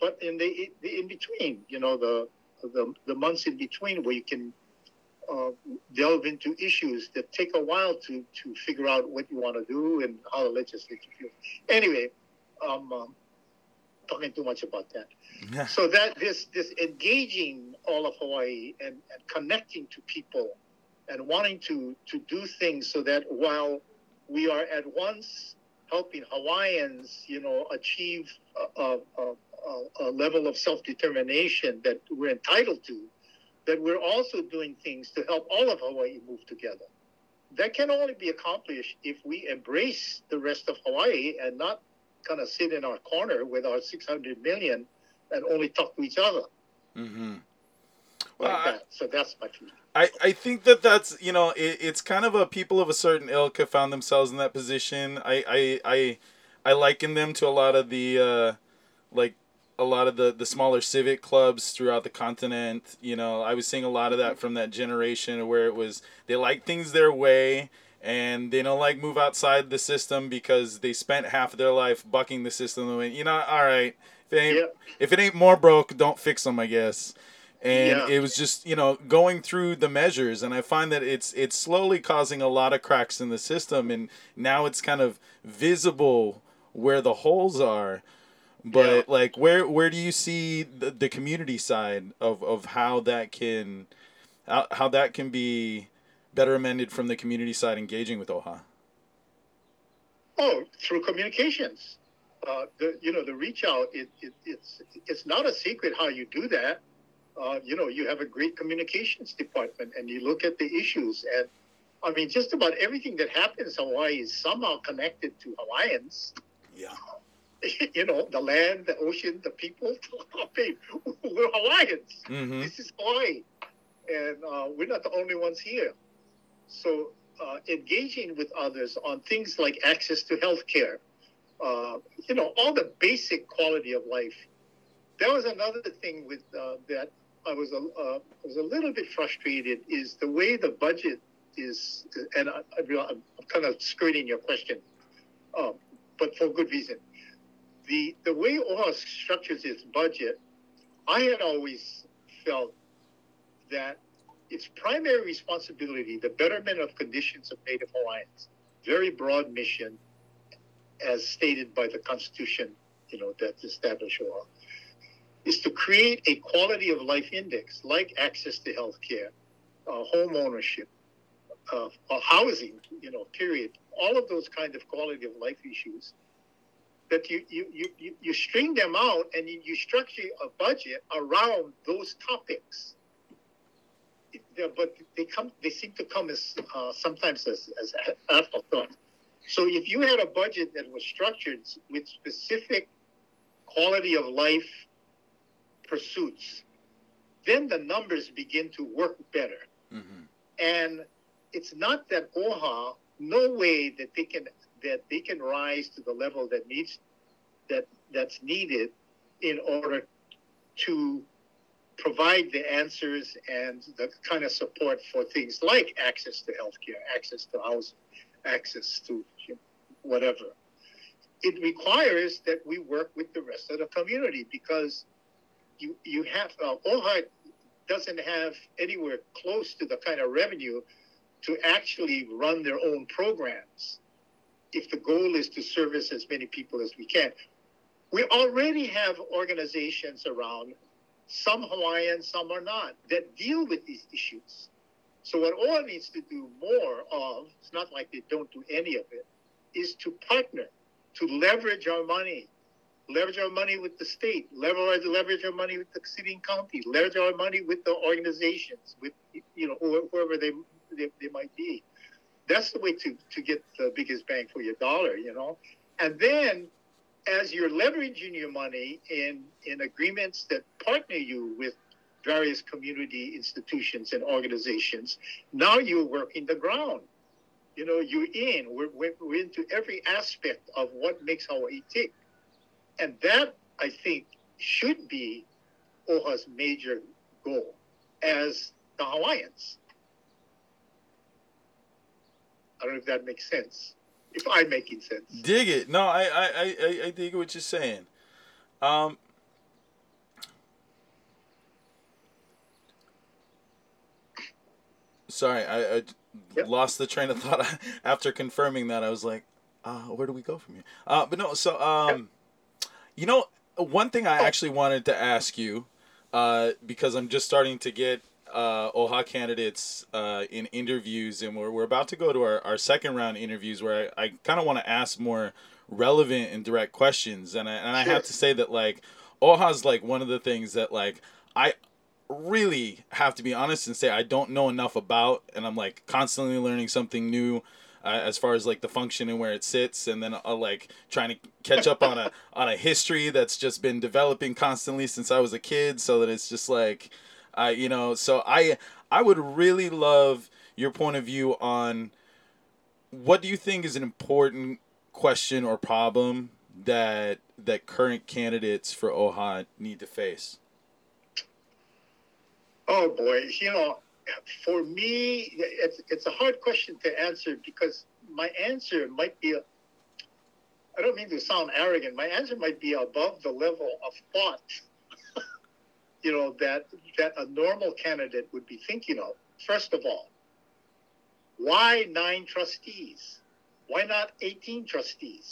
but in the, the in between. You know, the, the the months in between where you can uh, delve into issues that take a while to to figure out what you want to do and how the legislature feels. Anyway, um, um, talking too much about that. So that this this engaging all of Hawaii and, and connecting to people and wanting to to do things so that while we are at once helping Hawaiians, you know, achieve a, a, a, a level of self determination that we're entitled to, that we're also doing things to help all of Hawaii move together. That can only be accomplished if we embrace the rest of Hawaii and not kind of sit in our corner with our 600 million and only talk to each other Mm-hmm. like Well, I, that. So that's my feeling. I, I think that that's you know it, it's kind of a people of a certain ilk have found themselves in that position. I I I, I liken them to a lot of the uh, like a lot of the the smaller civic clubs throughout the continent. You know, I was seeing a lot of that from that generation where it was they like things their way and they don't like move outside the system because they spent half of their life bucking the system. the way- You know, all right, if it ain't Yeah. if it ain't more broke, don't fix them. I guess and Yeah. it was just you know going through the measures and i find that it's it's slowly causing a lot of cracks in the system and now it's kind of visible where the holes are but Yeah. like where where do you see the, the community side of of how that can how, how that can be better amended from the community side engaging with oha Oh, through communications. Uh, the you know the reach out. It, it it's it's not a secret how you do that. Uh, you know you have a great communications department, and you look at the issues. And I mean, just about everything that happens in Hawaii is somehow connected to Hawaiians. yeah you know, the land, the ocean, the people. I mean, we're Hawaiians. mm-hmm This is Hawaii, and uh, we're not the only ones here. So, uh, engaging with others on things like access to healthcare, uh, you know, all the basic quality of life. That was another thing with uh, that I was a uh, was a little bit frustrated is the way the budget is, and I, I, I'm kind of skirting your question, um, but for good reason. The the way OHA structures its budget, I had always felt that its primary responsibility, the betterment of conditions of Native Hawaiians, very broad mission, as stated by the Constitution, you know, that established OHA, is to create a quality of life index like access to health care, uh, home ownership, uh, uh, housing, you know, period. All of those kind of quality of life issues that you, you, you, you, string them out and you, structure a budget around those topics. But they come, they seem to come as uh, sometimes as, as afterthought. So if you had a budget that was structured with specific quality of life pursuits, then the numbers begin to work better. mm-hmm And it's not that OHA, no way that they can that they can rise to the level that needs that that's needed in order to provide the answers and the kind of support for things like access to healthcare, access to housing, access to whatever. It requires that we work with the rest of the community because you you have uh, OHA doesn't have anywhere close to the kind of revenue to actually run their own programs if the goal is to service as many people as we can. We already have organizations around, some Hawaiian, some are not, that deal with these issues. So what OHA needs to do more of, it's not like they don't do any of it, is to partner, to leverage our money, leverage our money with the state, leverage, leverage our money with the city and county, leverage our money with the organizations, with you know whoever they they, they might be. That's the way to to get the biggest bang for your dollar, you know. And then as you're leveraging your money in in agreements that partner you with various community institutions and organizations, now you're working the ground. You know, you're in. We're, we're, we're into every aspect of what makes Hawaii tick. And that, I think, should be OHA's major goal as the Hawaiians. I don't know if that makes sense. If I'm making sense. dig it no i i i, I- dig what you're saying um Sorry, I, I Yep. lost the train of thought after confirming that. I was like, uh, where do we go from here? Uh, but no, so um, you know, one thing I actually wanted to ask you, uh, because I'm just starting to get uh, OHA candidates uh, in interviews, and we're, we're about to go to our, our second round interviews where I, I kind of want to ask more relevant and direct questions. And I, and I have to say that, like, OHA's like one of the things that, like, I really have to be honest and say I don't know enough about, and I'm like constantly learning something new. Uh, as far as like the function and where it sits, and then uh, like trying to catch up on a on a history that's just been developing constantly since I was a kid, so that it's just like, I you know, so I I would really love your point of view on what do you think is an important question or problem that that current candidates for OHA need to face. Oh boy, you know, for me, it's it's a hard question to answer because my answer might be. I don't mean to sound arrogant. My answer might be above the level of thought. You know that that a normal candidate would be thinking of. First of all, why nine trustees? Why not eighteen trustees?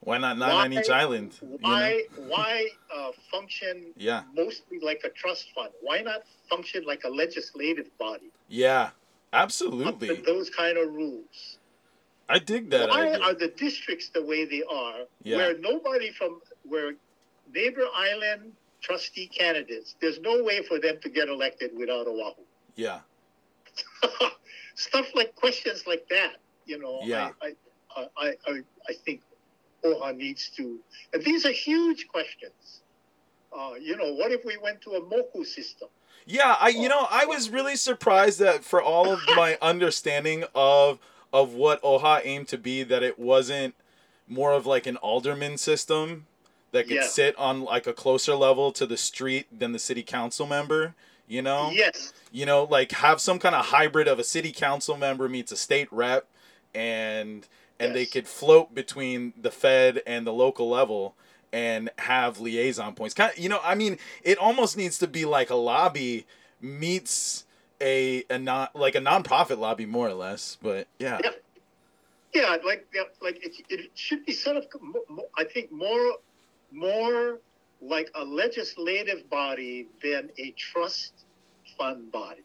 Why not nine on each Why- island? you know? Why why uh, function Yeah. mostly like a trust fund? Why not function like a legislative body? Yeah, absolutely. those kind of rules. I dig that Why idea. are the districts the way they are, Yeah. where nobody from where neighbor island trustee candidates, there's no way for them to get elected without Oahu. yeah, Stuff like questions like that, you know. Yeah. I I, I, I, I think OHA needs to, and these are huge questions. Uh, you know, what if we went to a Moku system? yeah. I you know I was really surprised that for all of my understanding of of what OHA aimed to be, that it wasn't more of like an alderman system that could sit on like a closer level to the street than the city council member. You know. Yes, you know like have some kind of hybrid of a city council member meets a state rep and and they could float between the fed and the local level and have liaison points kind of, you know i mean it almost needs to be like a lobby meets a a non like a nonprofit lobby more or less but yeah Yeah. yeah, like yeah, like it, it should be set up. I think more more like a legislative body than a trust fund body.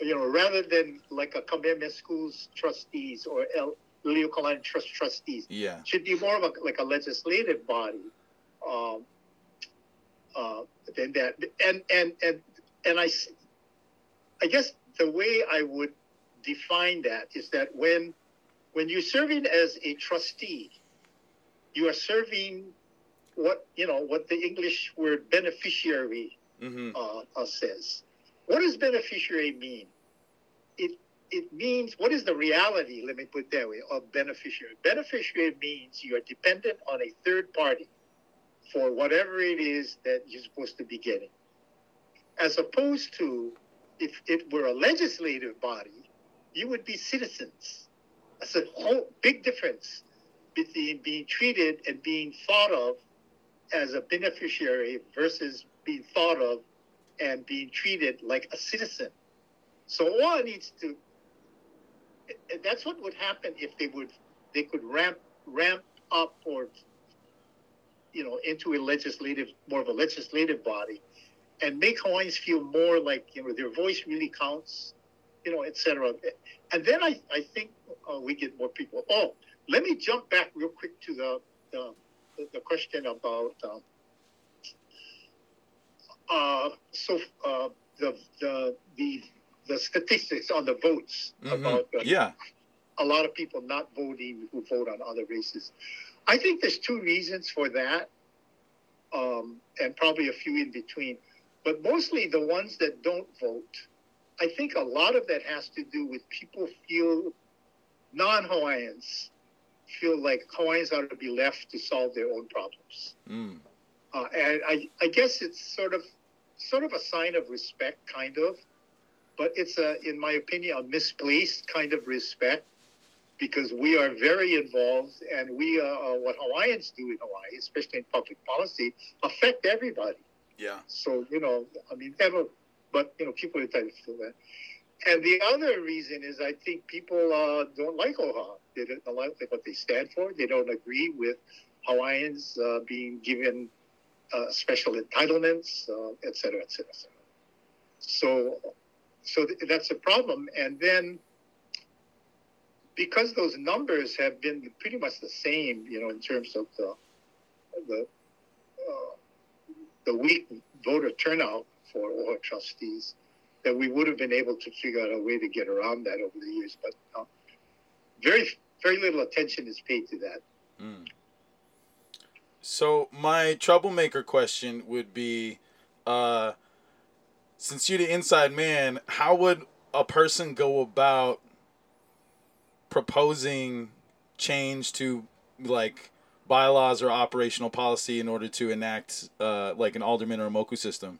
You know, rather than like a Kamehameha Schools trustees or El Leo Kalani Trust trustees, yeah should be more of a like a legislative body um, uh, than that. And and and and I, I guess the way I would define that is that when when you're serving as a trustee, you are serving what you know what the English word beneficiary hmm uh, uh, says. What does beneficiary mean? It it means what is the reality? Let me put it that way of beneficiary. Beneficiary means you are dependent on a third party for whatever it is that you're supposed to be getting, as opposed to if it were a legislative body, you would be citizens. That's a whole big difference between being treated and being thought of as a beneficiary versus being thought of and being treated like a citizen. So one needs to. That's what would happen if they would they could ramp ramp up or you know into a legislative more of a legislative body and make Hawaiians feel more like you know their voice really counts, you know, etc. And then I I think uh, we get more people. Oh, let me jump back real quick to the the, the question about. Um, uh, so uh, the, the the the statistics on the votes Mhm. about uh, yeah a lot of people not voting who vote on other races. I think there's two reasons for that, um, and probably a few in between. But mostly the ones that don't vote, I think a lot of that has to do with people feel non-Hawaiians feel like Hawaiians ought to be left to solve their own problems. mm. Uh, and I, I guess it's sort of sort of a sign of respect, kind of, but it's a, in my opinion, a misplaced kind of respect because we are very involved and we uh, uh, what Hawaiians do in Hawaii, especially in public policy, affect everybody. yeah So you know, I mean, a but you know, people are entitled to feel that. And the other reason is I think people uh, don't like OHA. They don't like what they stand for. They don't agree with Hawaiians uh, being given uh, special entitlements, uh, et cetera, et cetera, et cetera. So, so th- that's a problem. And then because those numbers have been pretty much the same, you know, in terms of the the uh, the weak voter turnout for OHA trustees, that we would have been able to figure out a way to get around that over the years. But uh, very very little attention is paid to that. Mm. So my troublemaker question would be, uh, since you're the inside man, how would a person go about proposing change to like bylaws or operational policy in order to enact uh, like an alderman or a moku system?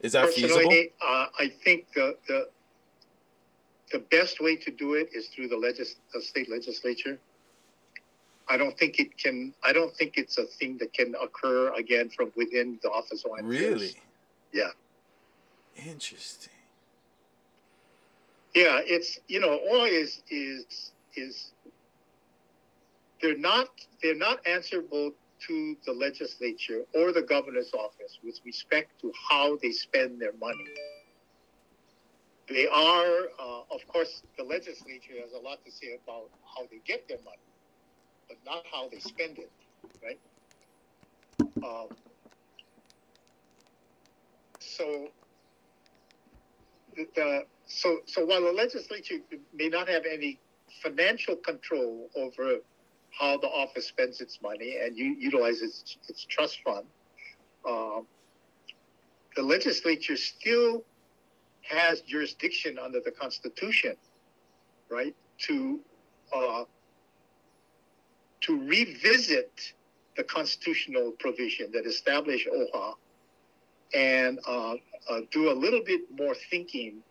Is that feasible? Uh, I think the, the the best way to do it is through the legis- the state legislature. I don't think it can. I don't think it's a thing that can occur again from within the office of Really? Yeah. Interesting. Yeah, it's you know, all is is is they're not they're not answerable to the legislature or the governor's office with respect to how they spend their money. They are, uh, of course, the legislature has a lot to say about how they get their money, but not how they spend it, right? Um, so the, the so so while the legislature may not have any financial control over how the office spends its money and you utilize its its trust fund, um, the legislature still has jurisdiction under the Constitution, right, to uh, to revisit the constitutional provision that established OHA and uh, uh, do a little bit more thinking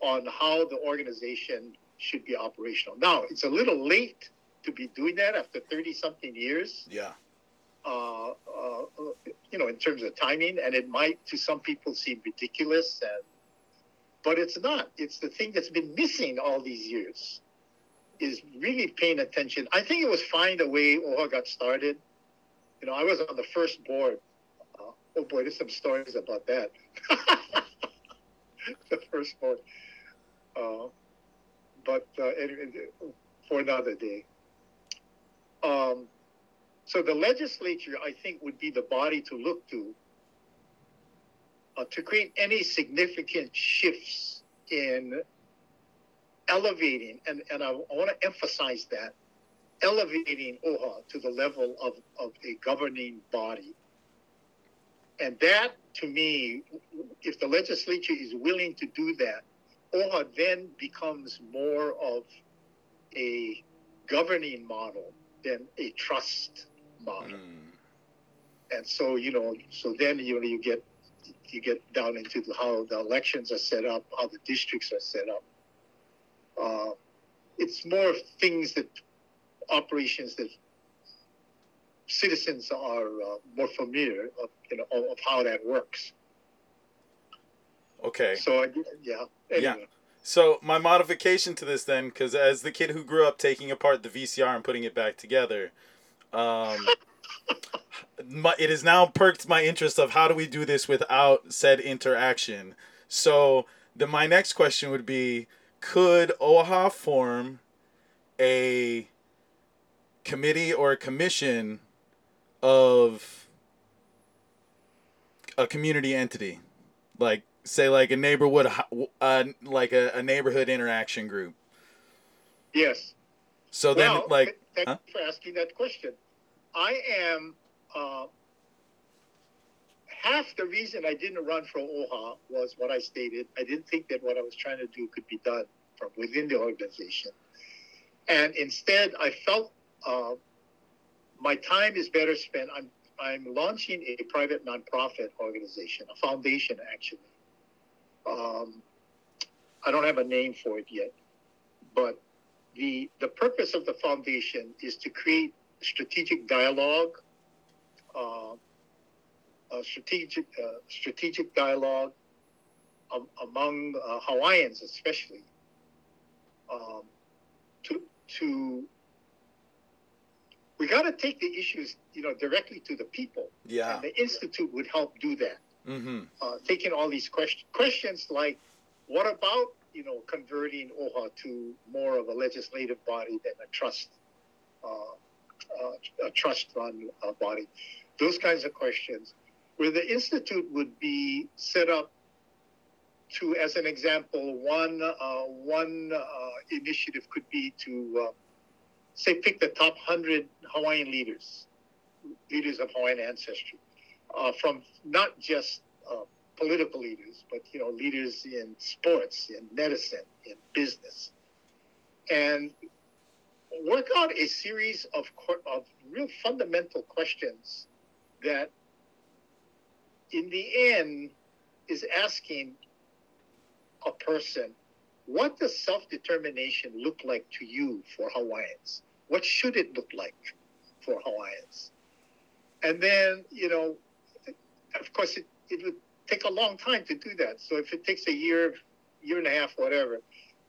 on how the organization should be operational. Now, it's a little late to be doing that after 30 something years, Yeah. uh, uh, you know, in terms of timing, and it might to some people seem ridiculous, and, but it's not. It's the thing that's been missing all these years is really paying attention. I think it was fine the way OHA got started. You know, I was on the first board. Uh, oh boy, there's some stories about that. the first board. Uh, but uh, anyway, for another day. Um, so the legislature, I think, would be the body to look to uh, to create any significant shifts in elevating, and, and I, I want to emphasize that, elevating OHA to the level of, of a governing body. And that, to me, if the legislature is willing to do that, OHA then becomes more of a governing model than a trust model. Mm. And so, you know, so then you know you get you get down into the, how the elections are set up, how the districts are set up. Uh, it's more things that operations that citizens are uh, more familiar of, you know, of, of how that works. Okay. So I, yeah. Yeah. So my modification to this then, because as the kid who grew up taking apart the VCR and putting it back together, um, my, it has now perked my interest of how do we do this without said interaction. So then my next question would be, could OHA form a committee or a commission of a community entity, like say like a neighborhood, uh, like a, a neighborhood interaction group. Yes. So then, well, like, th- thank huh? you for asking that question. I am uh, half the reason I didn't run for OHA was what I stated. I didn't think that what I was trying to do could be done from within the organization, and instead I felt uh, my time is better spent. I'm I'm launching a private nonprofit organization, a foundation actually. Um, I don't have a name for it yet, but the the purpose of the foundation is to create strategic dialogue uh, a strategic uh, strategic dialogue um, among uh, Hawaiians, especially, um, to to we got to take the issues, you know, directly to the people. Yeah. And the institute would help do that. Mm-hmm. Uh, taking all these question, questions like, what about you know converting OHA to more of a legislative body than a trust, uh, uh, a trust-run uh, body? Those kinds of questions, where the institute would be set up to, as an example, one uh, one initiative could be to say pick the top hundred Hawaiian leaders, leaders of Hawaiian ancestry, uh, from not just uh, political leaders, but you know leaders in sports, in medicine, in business, and work out a series of of real fundamental questions that, in the end, is asking a person, what does self-determination look like to you for Hawaiians? What should it look like for Hawaiians? And then, you know, of course, it, it would take a long time to do that. So if it takes a year, year and a half, whatever,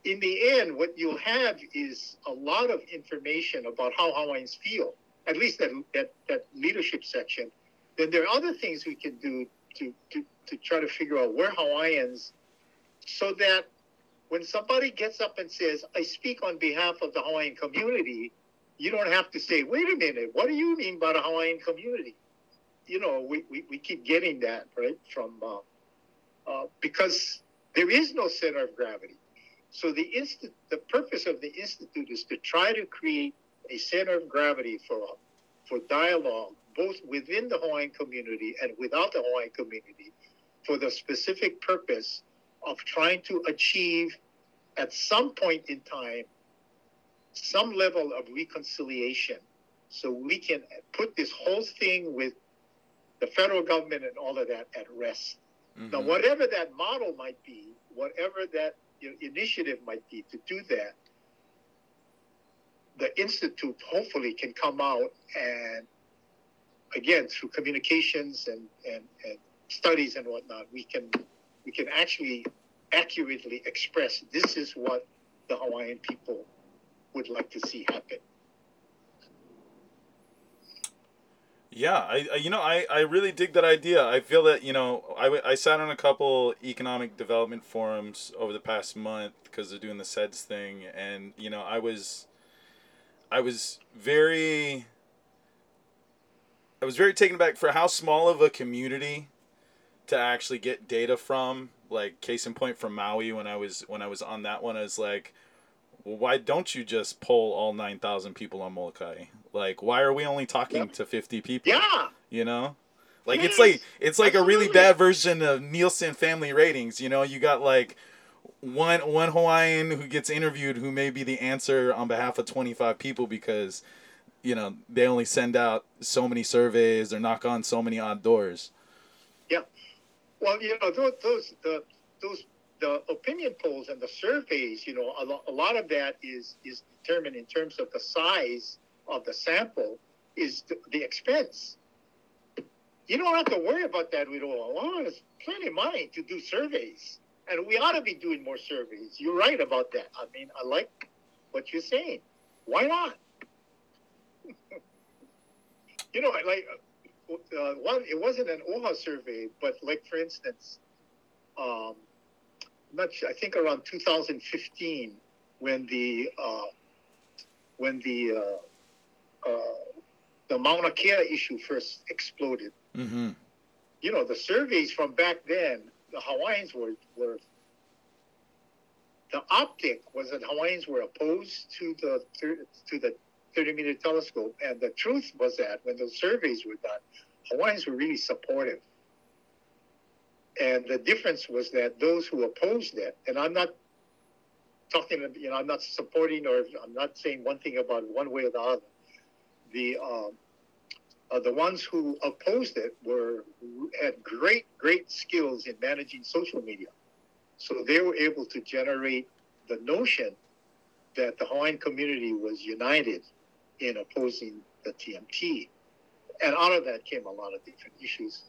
in the end, what you'll have is a lot of information about how Hawaiians feel, at least that, that, that leadership section. Then there are other things we can do to, to, to try to figure out where Hawaiians, so that when somebody gets up and says, I speak on behalf of the Hawaiian community, you don't have to say, wait a minute, what do you mean by the Hawaiian community? You know, we, we, we keep getting that, right, from, uh, uh, because there is no center of gravity. So the insti- the purpose of the institute is to try to create a center of gravity for for dialogue, both within the Hawaiian community and without the Hawaiian community, for the specific purpose of trying to achieve, at some point in time, some level of reconciliation, so we can put this whole thing with the federal government and all of that at rest. Now, Mhm. whatever that model might be, whatever that you know, initiative might be to do that, the institute hopefully can come out and, again, through communications and, and, and studies and whatnot, we can we can actually accurately express this is what the Hawaiian people would like to see happen. Yeah, I, I you know I, I really dig that idea. I feel that you know I, I sat on a couple economic development forums over the past month because they're doing the CEDS thing, and you know I was I was very I was very taken aback for how small of a community to actually get data from. Like case in point from Maui when I was when I was on that one, I was like, well, why don't you just poll all nine thousand people on Molokai? Like, why are we only talking Yeah. to fifty people? Yeah, You know, like it's like it's like a really bad version of Nielsen family ratings. You know, you got like one one Hawaiian who gets interviewed who may be the answer on behalf of twenty five people because you know they only send out so many surveys or knock on so many odd doors. Yep. Well, you know, those, those the those the opinion polls and the surveys, you know, a, lo- a lot of that is is determined in terms of the size of the sample, is the, the expense. You don't have to worry about that with all. Well, there's plenty of money to do surveys, and we ought to be doing more surveys. You're right about that. I mean, I like what you're saying. Why not? you know, like uh, one, it wasn't an OHA survey, but like for instance, um, not sure, I think around 2015 when the uh, when the uh, uh, the Mauna Kea issue first exploded. Mm-hmm. You know, the surveys from back then, the Hawaiians were were the optic was that Hawaiians were opposed to the thir- to the 30 meter telescope, and the truth was that when those surveys were done, Hawaiians were really supportive. And the difference was that those who opposed it, and I'm not talking, you know, I'm not supporting or I'm not saying one thing about one way or the other. The um, uh, the ones who opposed it were had great, great skills in managing social media, so they were able to generate the notion that the Hawaiian community was united in opposing the TMT, and out of that came a lot of different issues.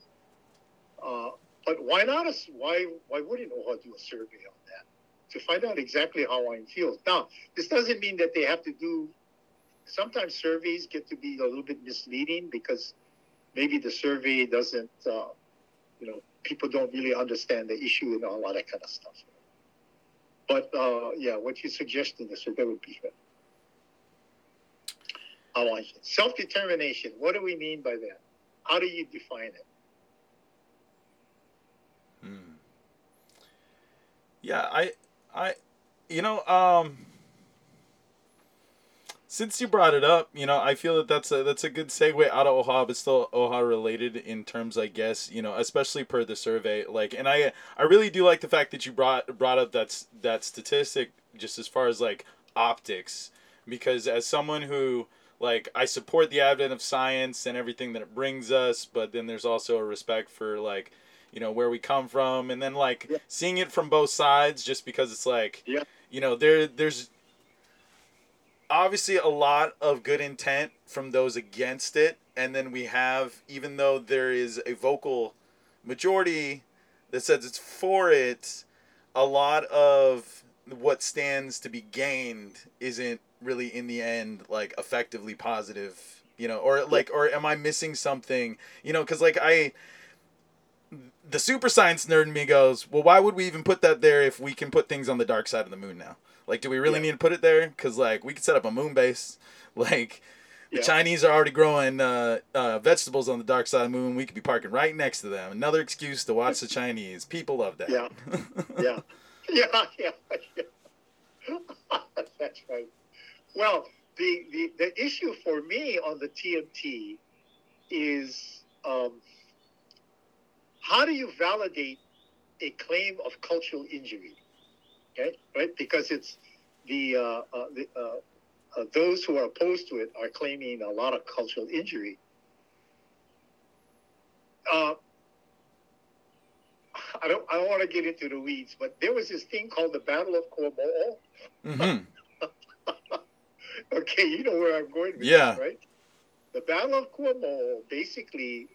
Uh, but why not? A, why why wouldn't OHA do a survey on that to find out exactly how Hawaiian feels? Now, this doesn't mean that they have to do. Sometimes surveys get to be a little bit misleading because maybe the survey doesn't, uh, you know, people don't really understand the issue and all that kind of stuff. But uh, yeah, what you suggested, so that would be good. Hawaiian self determination. What do we mean by that? How do you define it? Yeah, I, I, you know, um, since you brought it up, you know, I feel that that's a that's a good segue out of OHA, but still OHA related in terms, I guess, you know, especially per the survey. Like, and I I really do like the fact that you brought brought up that's that statistic just as far as like optics, because as someone who like I support the advent of science and everything that it brings us, but then there's also a respect for like you know where we come from and then like Yeah. seeing it from both sides just because it's like Yeah. you know there there's obviously a lot of good intent from those against it and then we have even though there is a vocal majority that says it's for it a lot of what stands to be gained isn't really in the end like effectively positive you know or like or am i missing something you know because like i the super science nerd in me goes well why would we even put that there if we can put things on the dark side of the moon now like do we really Yeah. need to put it there because like we could set up a moon base like the Yeah. chinese are already growing uh, uh, vegetables on the dark side of the moon we could be parking right next to them another excuse to watch the chinese people love that Yeah. yeah, yeah, yeah, yeah. That's right. Well, the, the the issue for me on the TMT is um, how do you validate a claim of cultural injury? Okay, right? Because it's the, uh, uh, the uh, uh, those who are opposed to it are claiming a lot of cultural injury. Uh, I don't I don't want to get into the weeds, but there was this thing called the Battle of Kuamo'o. hmm Okay, you know where I'm going with Yeah. this, right? The Battle of Kuamo'o basically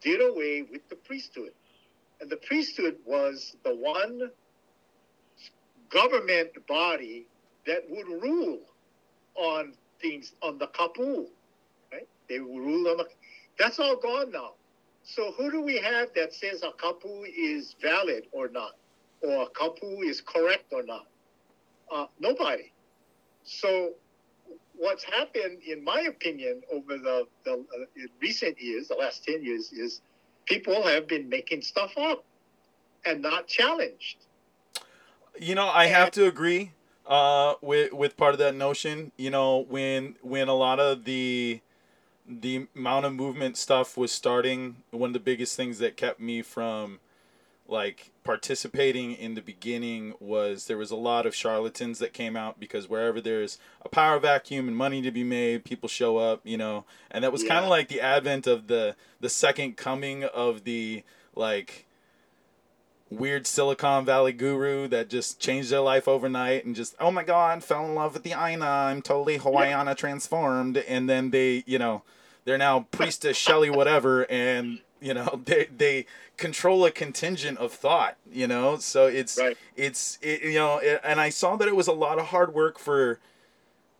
did away with the priesthood. And the priesthood was the one government body that would rule on things on the kapu. Right? They would rule on the that's all gone now. So who do we have that says a kapu is valid or not? Or a kapu is correct or not? Uh, nobody. So what's happened, in my opinion, over the, the uh, in recent years, the last 10 years, is people have been making stuff up and not challenged. You know, I have to agree uh, with with part of that notion. You know, when when a lot of the the amount of movement stuff was starting, one of the biggest things that kept me from like participating in the beginning was there was a lot of charlatans that came out because wherever there's a power vacuum and money to be made people show up you know? And that was kind of like the advent of the the second coming of the like weird Silicon Valley guru that just changed their life overnight and just oh my god fell in love with the Aina. I'm totally Hawaiiana transformed. And then they you know they're now priestess Shelley whatever and you know they they control a contingent of thought you know so it's Right. it's it, you know it, and I saw that it was a lot of hard work for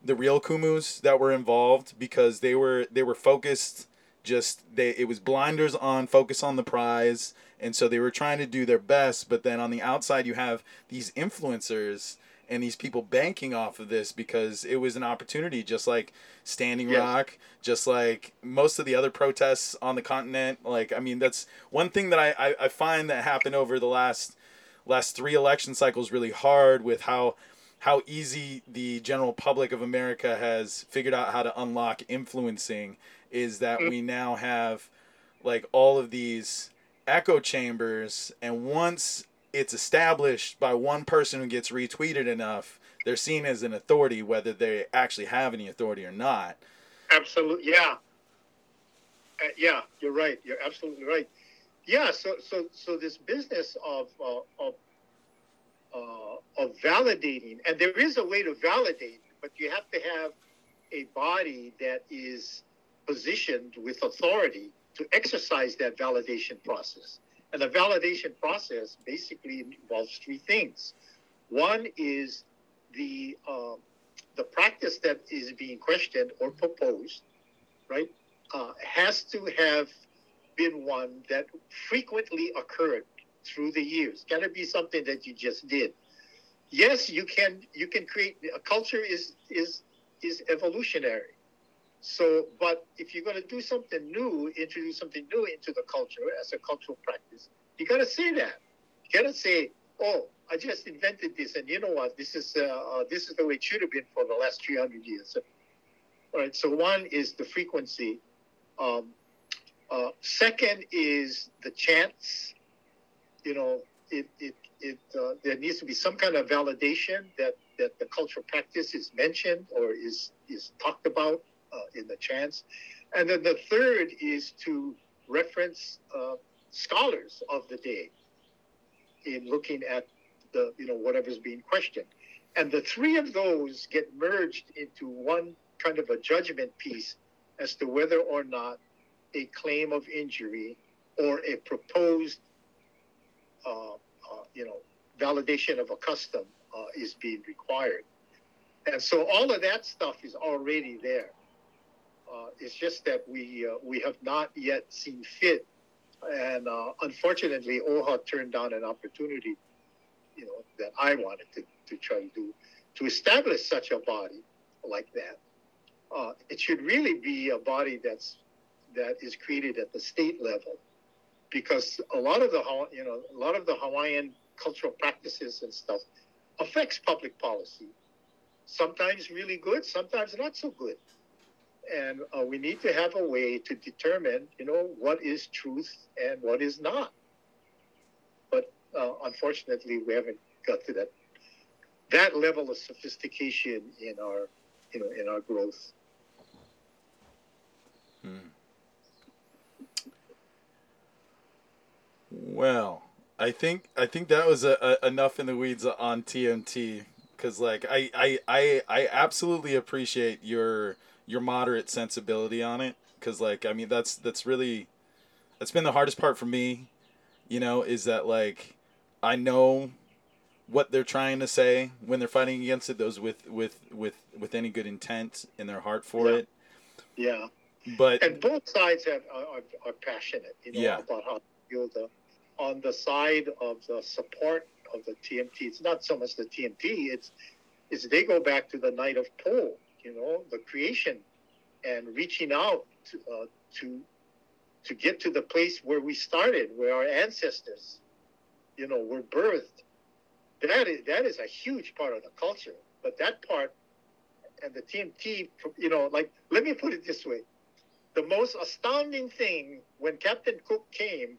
the real kumus that were involved because they were they were focused just they it was blinders on focus on the prize and so they were trying to do their best but then on the outside you have these influencers and these people banking off of this because it was an opportunity just like standing Yes. rock just like most of the other protests on the continent. Like i mean that's one thing that i i, I find that happened over the last last three election cycles really hard with how how easy the general public of America has figured out how to unlock influencing is that mm. we now have like all of these echo chambers. And once it's established by one person who gets retweeted enough they're seen as an authority whether they actually have any authority or not Absolutely, yeah, uh, yeah. You're right. You're absolutely right. Yeah. So, so, so this business of uh, of uh, of validating, and there is a way to validate, but you have to have a body that is positioned with authority to exercise that validation process. And the validation process basically involves three things. One is the uh, the practice that is being questioned or proposed, right, uh, has to have been one that frequently occurred through the years. Got to be something that you just did. Yes, you can you can create a culture is is is evolutionary. So, but if you're going to do something new, introduce something new into the culture as a cultural practice, you got to say that. You got to say, "Oh, I just invented this, and you know what? This is uh, uh, this is the way it should have been for the last 300 years." All right. So one is the frequency. Um, uh, second is the chance. You know, it it it uh, there needs to be some kind of validation that that the cultural practice is mentioned or is is talked about in the chants, and then the third is to reference uh, scholars of the day in looking at the you know whatever's being questioned, and the three of those get merged into one kind of a judgment piece as to whether or not a claim of injury or a proposed uh, uh, you know validation of a custom uh, is being required. And so all of that stuff is already there. Uh, it's just that we uh, we have not yet seen fit, and uh, unfortunately, OHA turned down an opportunity, you know, that I wanted to, to try to do to establish such a body like that. Uh, it should really be a body that's that is created at the state level, because a lot of the you know a lot of the Hawaiian cultural practices and stuff affects public policy. Sometimes really good, sometimes not so good. And uh, we need to have a way to determine, you know, what is truth and what is not. But uh, unfortunately, we haven't got to that that level of sophistication in our, you know, in our growth. Well, I think I think that was a, a, enough in the weeds on TMT because like I, I I I absolutely appreciate your your moderate sensibility on it because like I mean that's that's really that's been the hardest part for me, you know, is that like I know what they're trying to say when they're fighting against it those with with with with any good intent in their heart for Yeah. it Yeah. but and both sides have, are, are, passionate, you know, Yeah. about how to build the. On the side of the support of the TMT, it's not so much the TMT. It's, it's they go back to the night of Po, you know, the creation, and reaching out to, uh, to, to get to the place where we started, where our ancestors, you know, were birthed. That is that is a huge part of the culture. But that part, and the TMT, you know, like let me put it this way the most astounding thing when Captain Cook came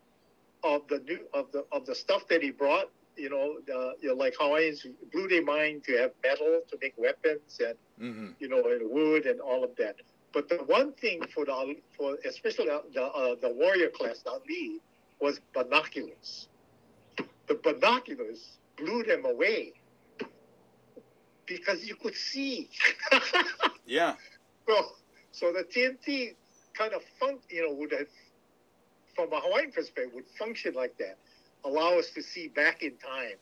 of the new of the of the stuff that he brought, you know, the, you know, like Hawaiians blew their mind to have metal to make weapons and mhm. you know and wood and all of that. But the one thing for the for especially the the, uh, the warrior class, the ali'i, was binoculars. The binoculars blew them away because you could see. yeah Well, so the TMT kind of fun, you know, would have, from a Hawaiian perspective, would function like that, allow us to see back in time,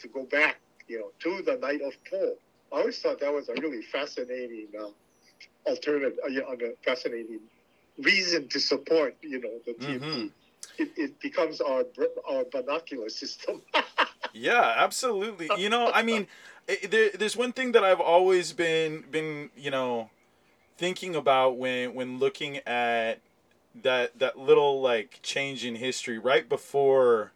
to go back, you know, to the night of Po. I always thought that was a really fascinating uh, alternative, uh, you know, a fascinating reason to support, you know, the TMT. Mhm. It, it becomes our our binocular system. Yeah, absolutely. You know, I mean, there, there's one thing that I've always been been you know thinking about when when looking at that that little like change in history right before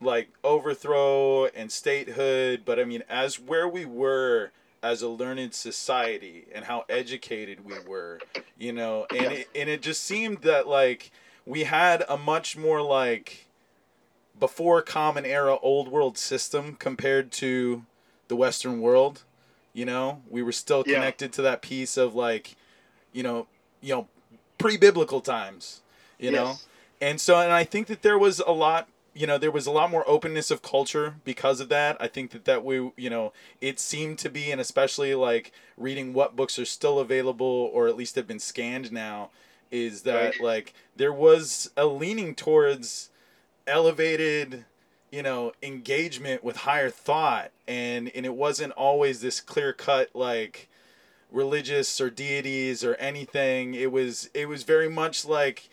like overthrow and statehood, but I mean as where we were as a learned society and how educated we were, you know, and it, and it just seemed that like we had a much more like before common era old world system compared to the western world you know? We were still Yeah. connected to that piece of like you know you know pre-biblical times you know? And so and i think that there was a lot you know there was a lot more openness of culture because of that. I think that that we you know it seemed to be and especially like reading what books are still available or at least have been scanned now is that Right. like there was a leaning towards elevated you know engagement with higher thought. And and it wasn't always this clear cut like religious or deities or anything. It was it was very much like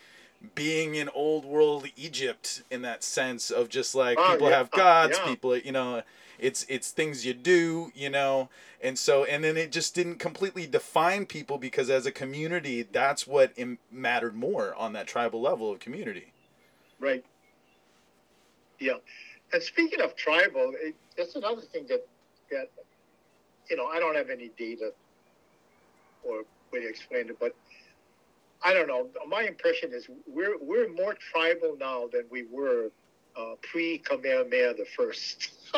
being in old world egypt in that sense of just like Oh, people yeah, have gods yeah. people you know it's it's things you do you know and so and then it just didn't completely define people because as a community that's what Im- mattered more on that tribal level of community Right. Yeah. And speaking of tribal, it, that's another thing that, that, you know, I don't have any data or way to explain it, but I don't know. My impression is we're we're more tribal now than we were uh, pre Kamehameha the First.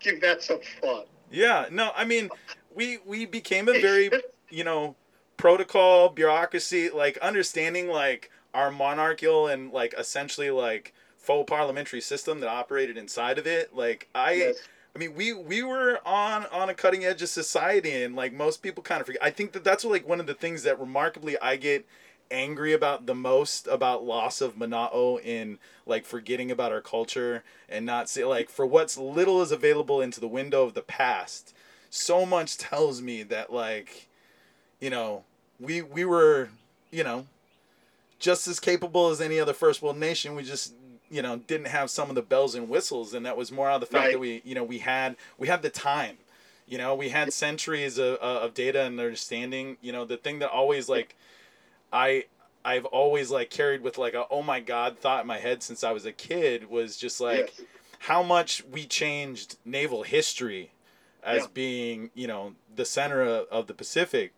Give that some thought. Yeah, no, I mean, we we became a very, you know, protocol bureaucracy, like understanding like our monarchical and like essentially like faux parliamentary system that operated inside of it. Like I, Yes. I mean, we we were on on a cutting edge of society, and like most people kind of forget. I think that that's like one of the things that remarkably I get angry about the most about loss of Mana'o in like forgetting about our culture and not see like for what's little is available into the window of the past. So much tells me that like, you know, we we were, you know, just as capable as any other first world nation. We just you know didn't have some of the bells and whistles, and that was more out of the fact Right. that we you know we had we had the time. You know, we had centuries of, uh, of data and understanding. You know, the thing that always like I I've always like carried with like a oh my god thought in my head since I was a kid was just like yes. how much we changed naval history as Yeah. being you know the center of, of the Pacific,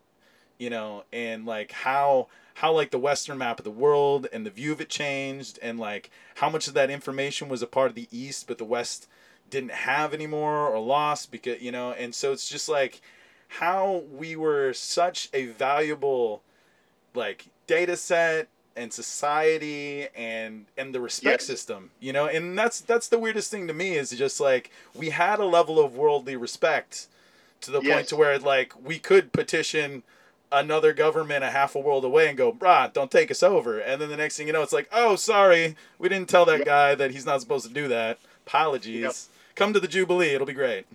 you know, and like how how like the western map of the world and the view of it changed and like how much of that information was a part of the east but the west didn't have anymore or lost because you know? And so it's just like how we were such a valuable like data set and society and and the respect Yes. system you know? And that's that's the weirdest thing to me is just like we had a level of worldly respect to the point to where like we could petition another government a half a world away and go brah don't take us over and then the next thing you know it's like oh sorry we didn't tell that guy that he's not supposed to do that apologies Yep. come to the jubilee it'll be great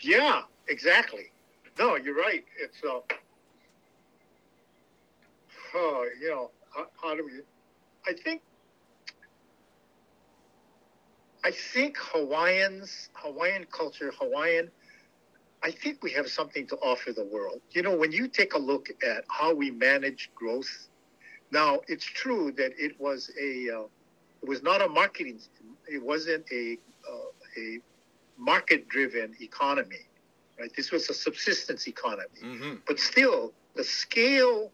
Yeah, exactly. No, you're right. It's uh, oh, you know, how, how do we? I think, I think Hawaiians, Hawaiian culture, Hawaiian. I think we have something to offer the world. You know, when you take a look at how we manage growth, now it's true that it was a, uh, it was not a marketing, it wasn't a, uh, a market-driven economy, right? This was a subsistence economy, mm-hmm. but still, the scale,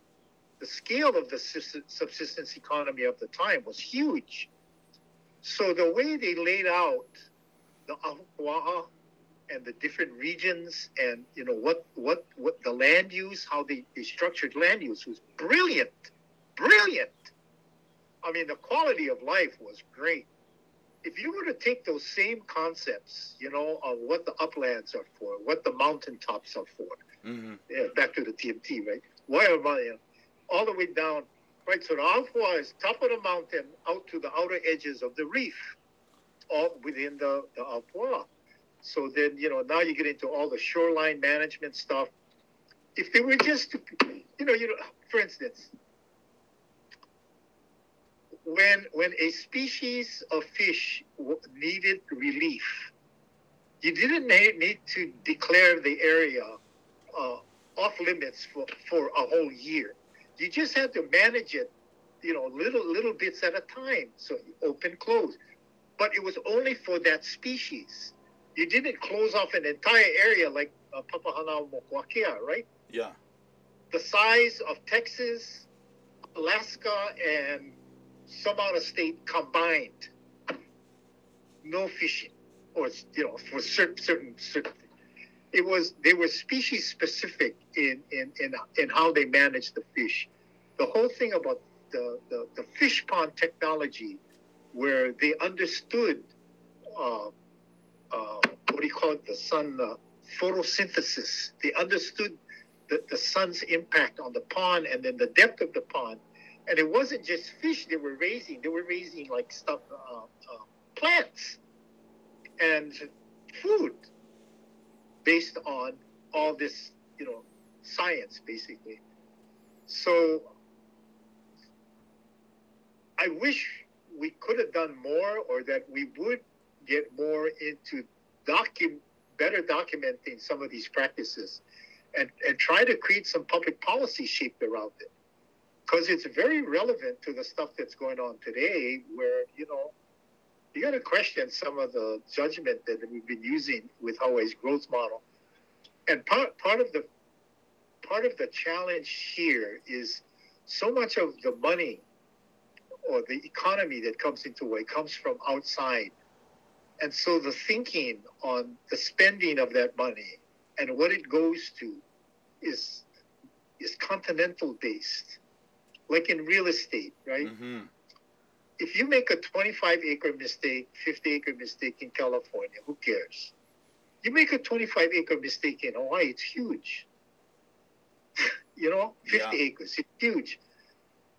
the scale of the subsistence economy of the time was huge. So the way they laid out the ahupua'a and the different regions, and you know what what what the land use, how they, they structured land use was brilliant, brilliant. I mean, the quality of life was great if you were to take those same concepts, you know, of what the uplands are for, what the mountaintops are for, Mm-hmm. yeah, back to the TMT, right? Why am I, all the way down, right? So the ahupua'a is top of the mountain out to the outer edges of the reef, all within the, the ahupua'a. So then, you know, now you get into all the shoreline management stuff. If they were just, to, you know, you know, for instance, when when a species of fish needed relief, you didn't need, to declare the area uh, off limits for, for a whole year. You just had to manage it, you know, little little bits at a time. So open, close, but it was only for that species. You didn't close off an entire area like uh, Mokuākea, right? yeah the size of Texas, Alaska, and some out of state combined. No fishing, or you know, for certain certain certain. It was they were species specific in in in, in how they managed the fish. The whole thing about the the, the fish pond technology, where they understood, uh, uh, what do you call it, the sun uh, photosynthesis. They understood the, the sun's impact on the pond and then the depth of the pond and it wasn't just fish they were raising; they were raising like stuff, uh, uh, plants, and food based on all this, you know, science basically. So I wish we could have done more or that we would get more into docu- better documenting some of these practices and, and try to create some public policy shaped around it. Because it's very relevant to the stuff that's going on today where, you know, you got to question some of the judgment that we've been using with Hawaii's growth model. And part, part of the part of the challenge here is so much of the money or the economy that comes into Hawaii comes from outside. And so the thinking on the spending of that money and what it goes to is is continental based, like in real estate, right? Mm-hmm. If you make a 25 acre mistake, 50 acre mistake in California, who cares? You make a 25 acre mistake in Hawaii, it's huge. you know, 50 Yeah. acres, it's huge.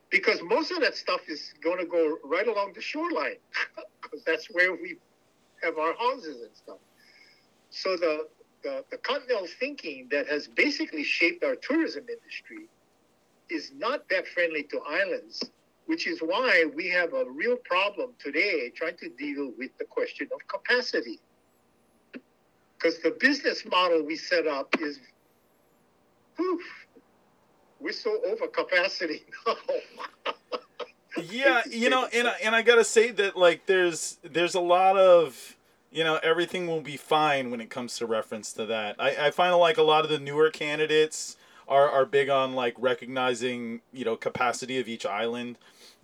Because most of that stuff is going to go right along the shoreline, because that's where we have our houses and stuff. So the, the, the continental thinking that has basically shaped our tourism industry is not that friendly to islands, which is why we have a real problem today trying to deal with the question of capacity. Because the business model we set up is, whew, we're so over capacity now. yeah you know and I, and I gotta say that like there's there's a lot of you know everything will be fine when it comes to reference to that. I, I find like a lot of the newer candidates are, are big on like recognizing you know capacity of each island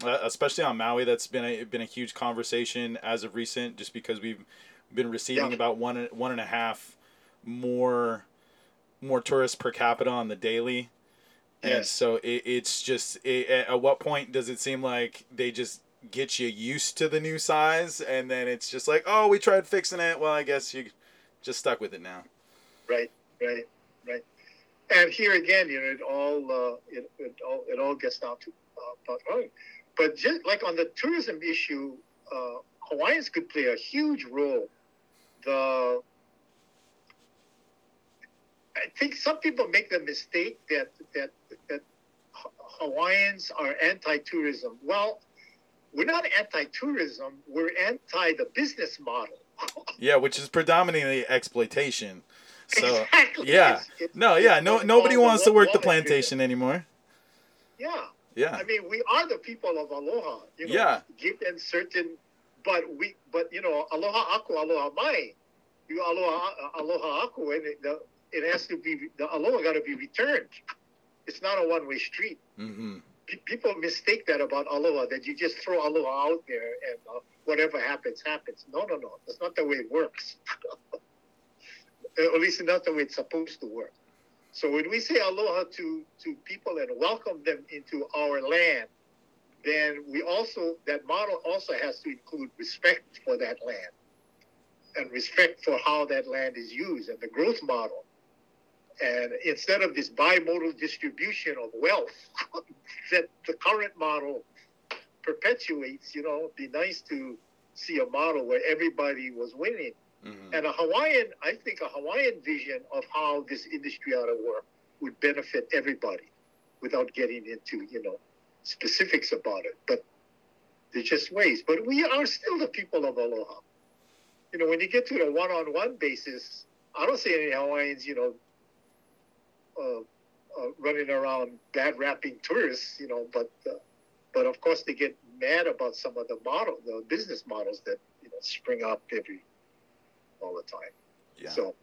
uh, especially on maui. That's been a been a huge conversation as of recent just because we've been receiving Yeah. about one one and a half more more tourists per capita on the daily and Yes. so it, it's just it, at what point does it seem like they just get you used to the new size and then it's just like oh we tried fixing it well i guess you just stuck with it now Right, right, right. And here again, you know, it all uh, it, it all it all gets down to uh, about running. But just like on the tourism issue, uh, Hawaiians could play a huge role. The I think some people make the mistake that that that Hawaiians are anti-tourism. Well, we're not anti-tourism. We're anti the business model. yeah which is predominantly exploitation so exactly. yeah It's- it's- no yeah no nobody wants to work the plantation anymore Yeah. yeah I mean, we are the people of aloha. You know, Yeah. Given certain, but we, but you know, aloha aku, aloha mai. You aloha, aloha aku, and the, it has to be the aloha got to be returned. It's not a one-way street. mm-hmm. Pe- People mistake that about aloha that you just throw aloha out there and uh, whatever happens happens. No, no, no. That's not the way it works. At least not the way it's supposed to work. So when we say aloha to, to people and welcome them into our land, then we also, that model also has to include respect for that land and respect for how that land is used and the growth model. And instead of this bimodal distribution of wealth that the current model perpetuates, you know, it'd be nice to see a model where everybody was winning. Mm-hmm. And a Hawaiian, I think a Hawaiian vision of how this industry ought to work would benefit everybody without getting into, you know, specifics about it. But they're just ways. But we are still the people of aloha. You know, when you get to the one on one basis, I don't see any Hawaiians, you know, running around bad rapping tourists, you know, but uh, but of course they get mad about some of the model, the business models that you know spring up every all the time. yeah So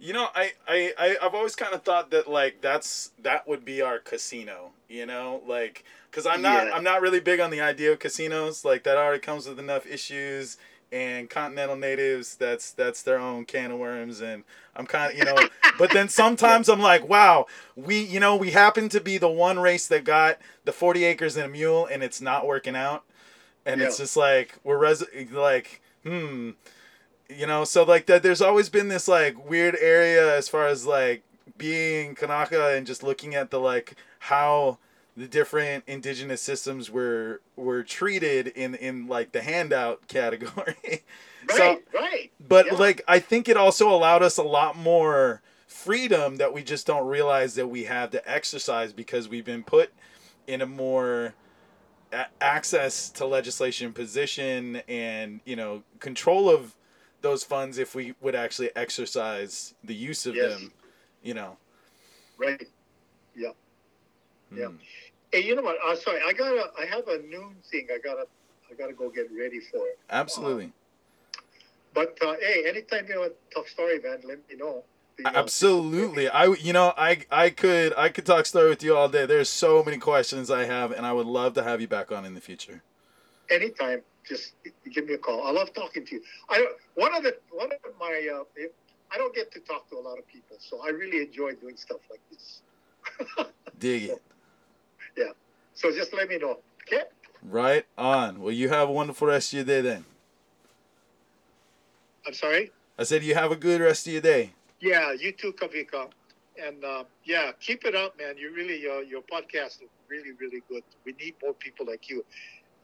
You know, I, I, I I've always kind of thought that like that's that would be our casino. You know, like because I'm not Yeah. I'm not really big on the idea of casinos. Like that already comes with enough issues. And continental natives, that's that's their own can of worms. And I'm kind of you know, but then sometimes I'm like, wow, we you know we happen to be the one race that got the 40 acres and a mule, and it's not working out. And it's just like we're res- like hmm you know so like that there's always been this like weird area as far as like being kanaka and just looking at the like how the different indigenous systems were were treated in in like the handout category. so Right, right. but Yeah. like I think it also allowed us a lot more freedom that we just don't realize that we have to exercise because we've been put in a more a- access to legislation position and you know control of those funds if we would actually exercise the use of Yes. them you know Right. Yeah. Yeah. Hmm. Hey, you know what? Uh, sorry, I gotta. I have a noon thing. I gotta. I gotta go get ready for. it. absolutely But uh, hey, anytime you want to talk story, man, let me know. You know, Absolutely. I you know, I I could I could talk story with you all day. There's so many questions I have and I would love to have you back on in the future. Anytime, just give me a call. I love talking to you. I don't- one of the one of my. Uh, I don't get to talk to a lot of people, so I really enjoy doing stuff like this. Dig it. So just let me know. Okay. Right on. Well, you have a wonderful rest of your day then. I'm sorry. I said you have a good rest of your day. Yeah, you too, Kawika. And uh, yeah, keep it up, man. You really, uh, your podcast is really, really good. We need more people like you.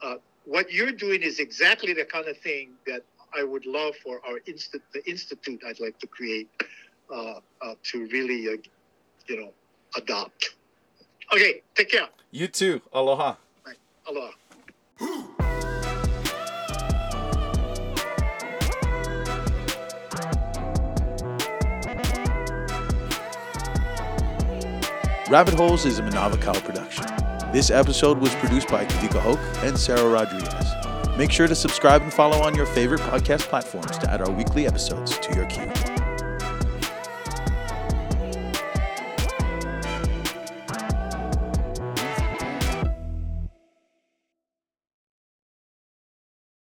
Uh, what you're doing is exactly the kind of thing that I would love for our instant, the institute. I'd like to create uh, uh, to really, uh, you know, adopt. Okay, take care. You too. Aloha. Aloha. Rabbit Holes is a Manavakal production. This episode was produced by Kawika Hoke and Sarah Rodriguez. Make sure to subscribe and follow on your favorite podcast platforms to add our weekly episodes to your queue.